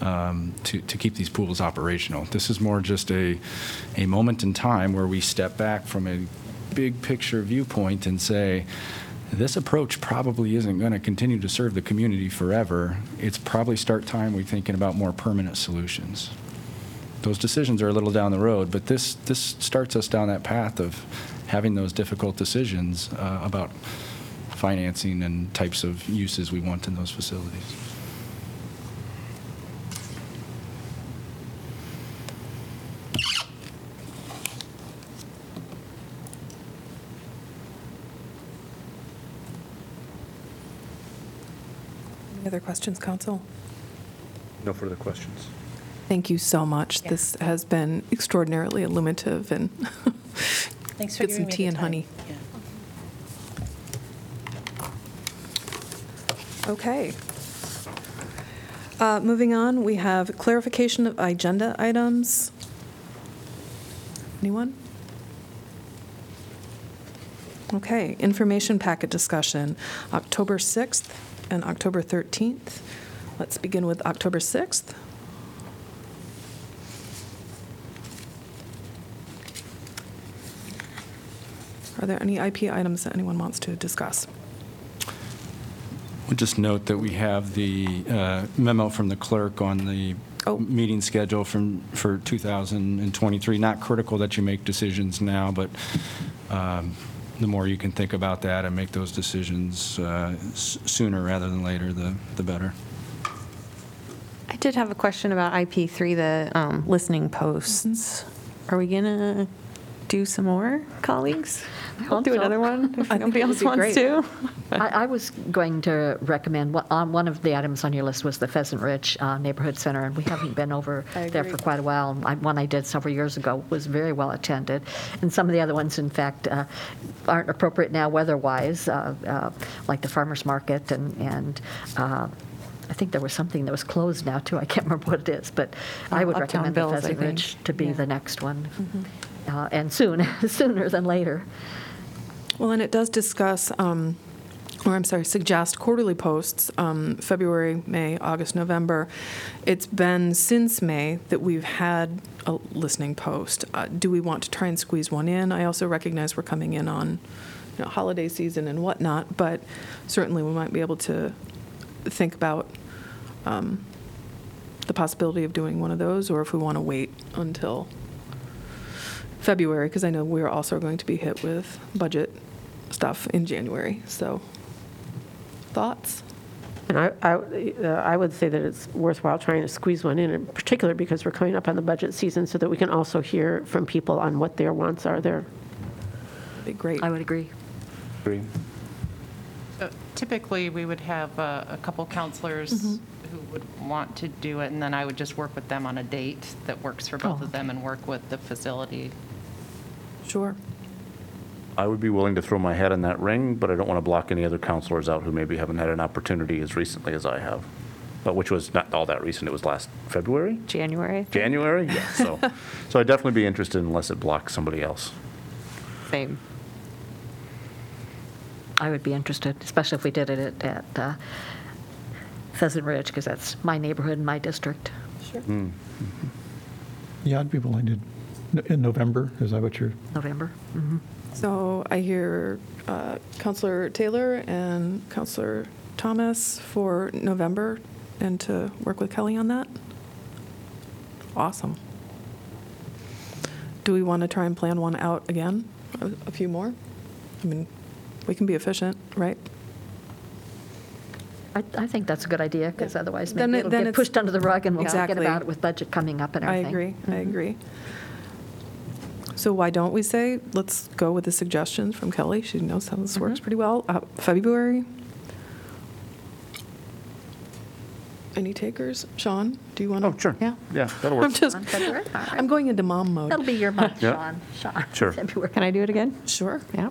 um, to, to keep these pools operational. This is more just a, a moment in time where we step back from a big picture viewpoint and say, this approach probably isn't going to continue to serve the community forever. It's probably start time we thinking about more permanent solutions. Those decisions are a little down the road, but this, this starts us down that path of having those difficult decisions uh, about financing and types of uses we want in those facilities. Any other questions, council? No further questions. Thank you so much. Yeah. This has been extraordinarily illuminative and Thanks for Get some giving me tea the and time. honey. Yeah. Okay. Uh, Moving on, we have clarification of agenda items. Anyone? Okay, information packet discussion, October 6th and October 13th. Let's begin with October 6th. Are there any IP items that anyone wants to discuss? We'll just note that we have the uh, memo from the clerk on the Oh. meeting schedule from, for 2023. Not critical that you make decisions now, but um, the more you can think about that and make those decisions uh, s- sooner rather than later, the, the better. I did have a question about IP3, the um, listening posts. Are we going to do some more, colleagues? I'll do so. another one if nobody else wants great. to. I, I was going to recommend, one- on one of the items on your list was the Pheasant Ridge uh, Neighborhood Center, and we haven't been over there for quite a while. I- One I did several years ago was very well attended, and some of the other ones, in fact, uh, aren't appropriate now weather-wise, uh, uh, like the farmer's market, and, and uh, I think there was something that was closed now, too. I can't remember what it is, but I Oh, would Uptown recommend the Bills, I Pheasant. Ridge to be Yeah. the next one, Uh, and soon, sooner than later. Well, and it does discuss, um, or I'm sorry, suggest quarterly posts, um, February, May, August, November. It's been since May that we've had a listening post. Uh, Do we want to try and squeeze one in? I also recognize we're coming in on, you know, holiday season and whatnot, but certainly we might be able to think about um, the possibility of doing one of those, or if we want to wait until February, because I know we're also going to be hit with budget stuff in January, so, thoughts? And I, I, uh, I would say that it's worthwhile trying to squeeze one in, in particular because we're coming up on the budget season, so that we can also hear from people on what their wants are there. Be great. I would agree. Agree. Uh, Typically, we would have uh, a couple councilors who would want to do it, and then I would just work with them on a date that works for both Oh. of them and work with the facility. Sure. I would be willing to throw my head in that ring, but I don't want to block any other councilors out who maybe haven't had an opportunity as recently as I have. But which was not all that recent, it was last February? January, I think. January? Yeah, so, so I'd definitely be interested unless it blocks somebody else. Same. I would be interested, especially if we did it at, at uh, Pheasant Ridge, because that's my neighborhood and my district. Sure. Yeah, I'd be willing to, in November, is that what you're, November. Mhm. So I hear uh, Councilor Taylor and Councilor Thomas for November, and to work with Kelly on that? Awesome. Do we want to try and plan one out again? A a few more? I mean, we can be efficient, right? I, I think that's a good idea, because otherwise Then maybe it- it'll then get it's- pushed under the rug, and we'll forget Exactly. about it with budget coming up and I everything. agree, I agree. So why don't we say, let's go with the suggestions from Kelly, she knows how this works pretty well, Uh, February? Any takers? Shawn, do you want to? Oh, sure. Yeah. Yeah, that'll I'm work. just, On February? All right. I'm going into mom mode. That'll be your month, Yeah. Shawn. Shawn. Sure. February. Can I do it again? Sure. Yeah.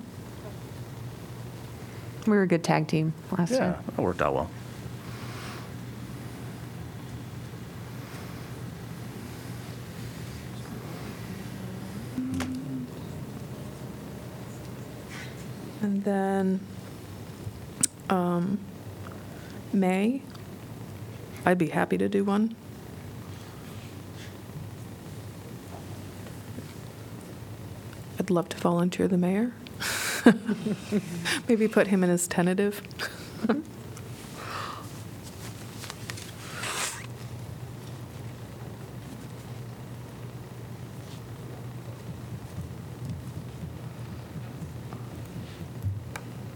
We were a good tag team last year. Yeah, time. that worked out well. Then, um, May, I'd be happy to do one. I'd love to volunteer the mayor. Maybe put him in as tentative.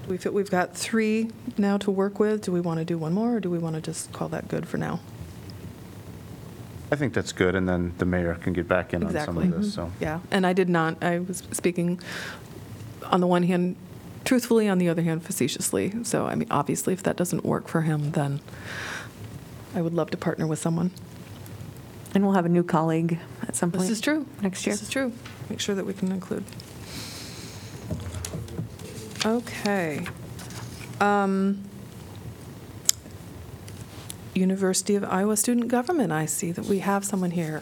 We've, we've got three now to work with. Do we want to do one more, or do we want to just call that good for now? I think that's good, and then the mayor can get back in on some of this, so. Mm-hmm. Yeah, and I did not, I was speaking on the one hand truthfully, on the other hand facetiously. So, I mean, obviously, if that doesn't work for him, then I would love to partner with someone. And we'll have a new colleague at some point. This is true. Next year. This is true. Make sure that we can include. Okay. Um, University of Iowa Student Government, I see that we have someone here.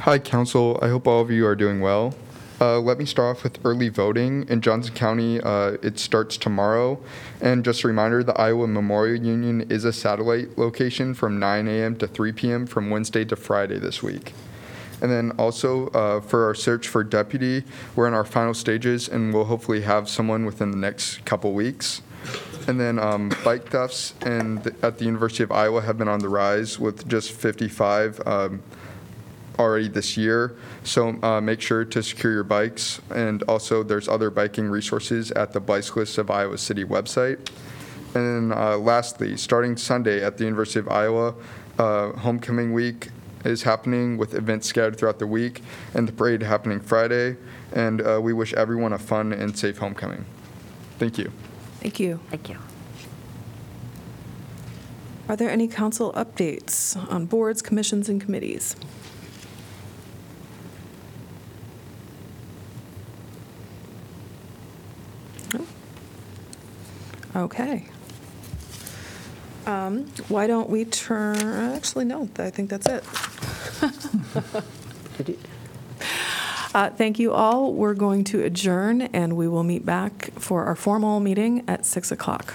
Hi, Council. I hope all of you are doing well. Uh, let me start off with early voting. In Johnson County, uh, it starts tomorrow. And just a reminder the Iowa Memorial Union is a satellite location from 9 a.m. to 3 p.m. from Wednesday to Friday this week. And then also uh, for our search for deputy, we're in our final stages and we'll hopefully have someone within the next couple weeks. And then um, bike thefts and at the University of Iowa have been on the rise with just 55 um, already this year. So uh, make sure to secure your bikes. And also, there's other biking resources at the Bicyclists of Iowa City website. And then uh, lastly, starting Sunday at the University of Iowa, uh, homecoming week is happening with events scattered throughout the week, and the parade happening Friday. And uh, we wish everyone a fun and safe homecoming. Thank you. Thank you. Thank you. Are there any council updates on boards, commissions, and committees? No? Okay. Um, Why don't we turn, actually, no, I think that's it. Uh, Thank you all. We're going to adjourn, and we will meet back for our formal meeting at 6 o'clock.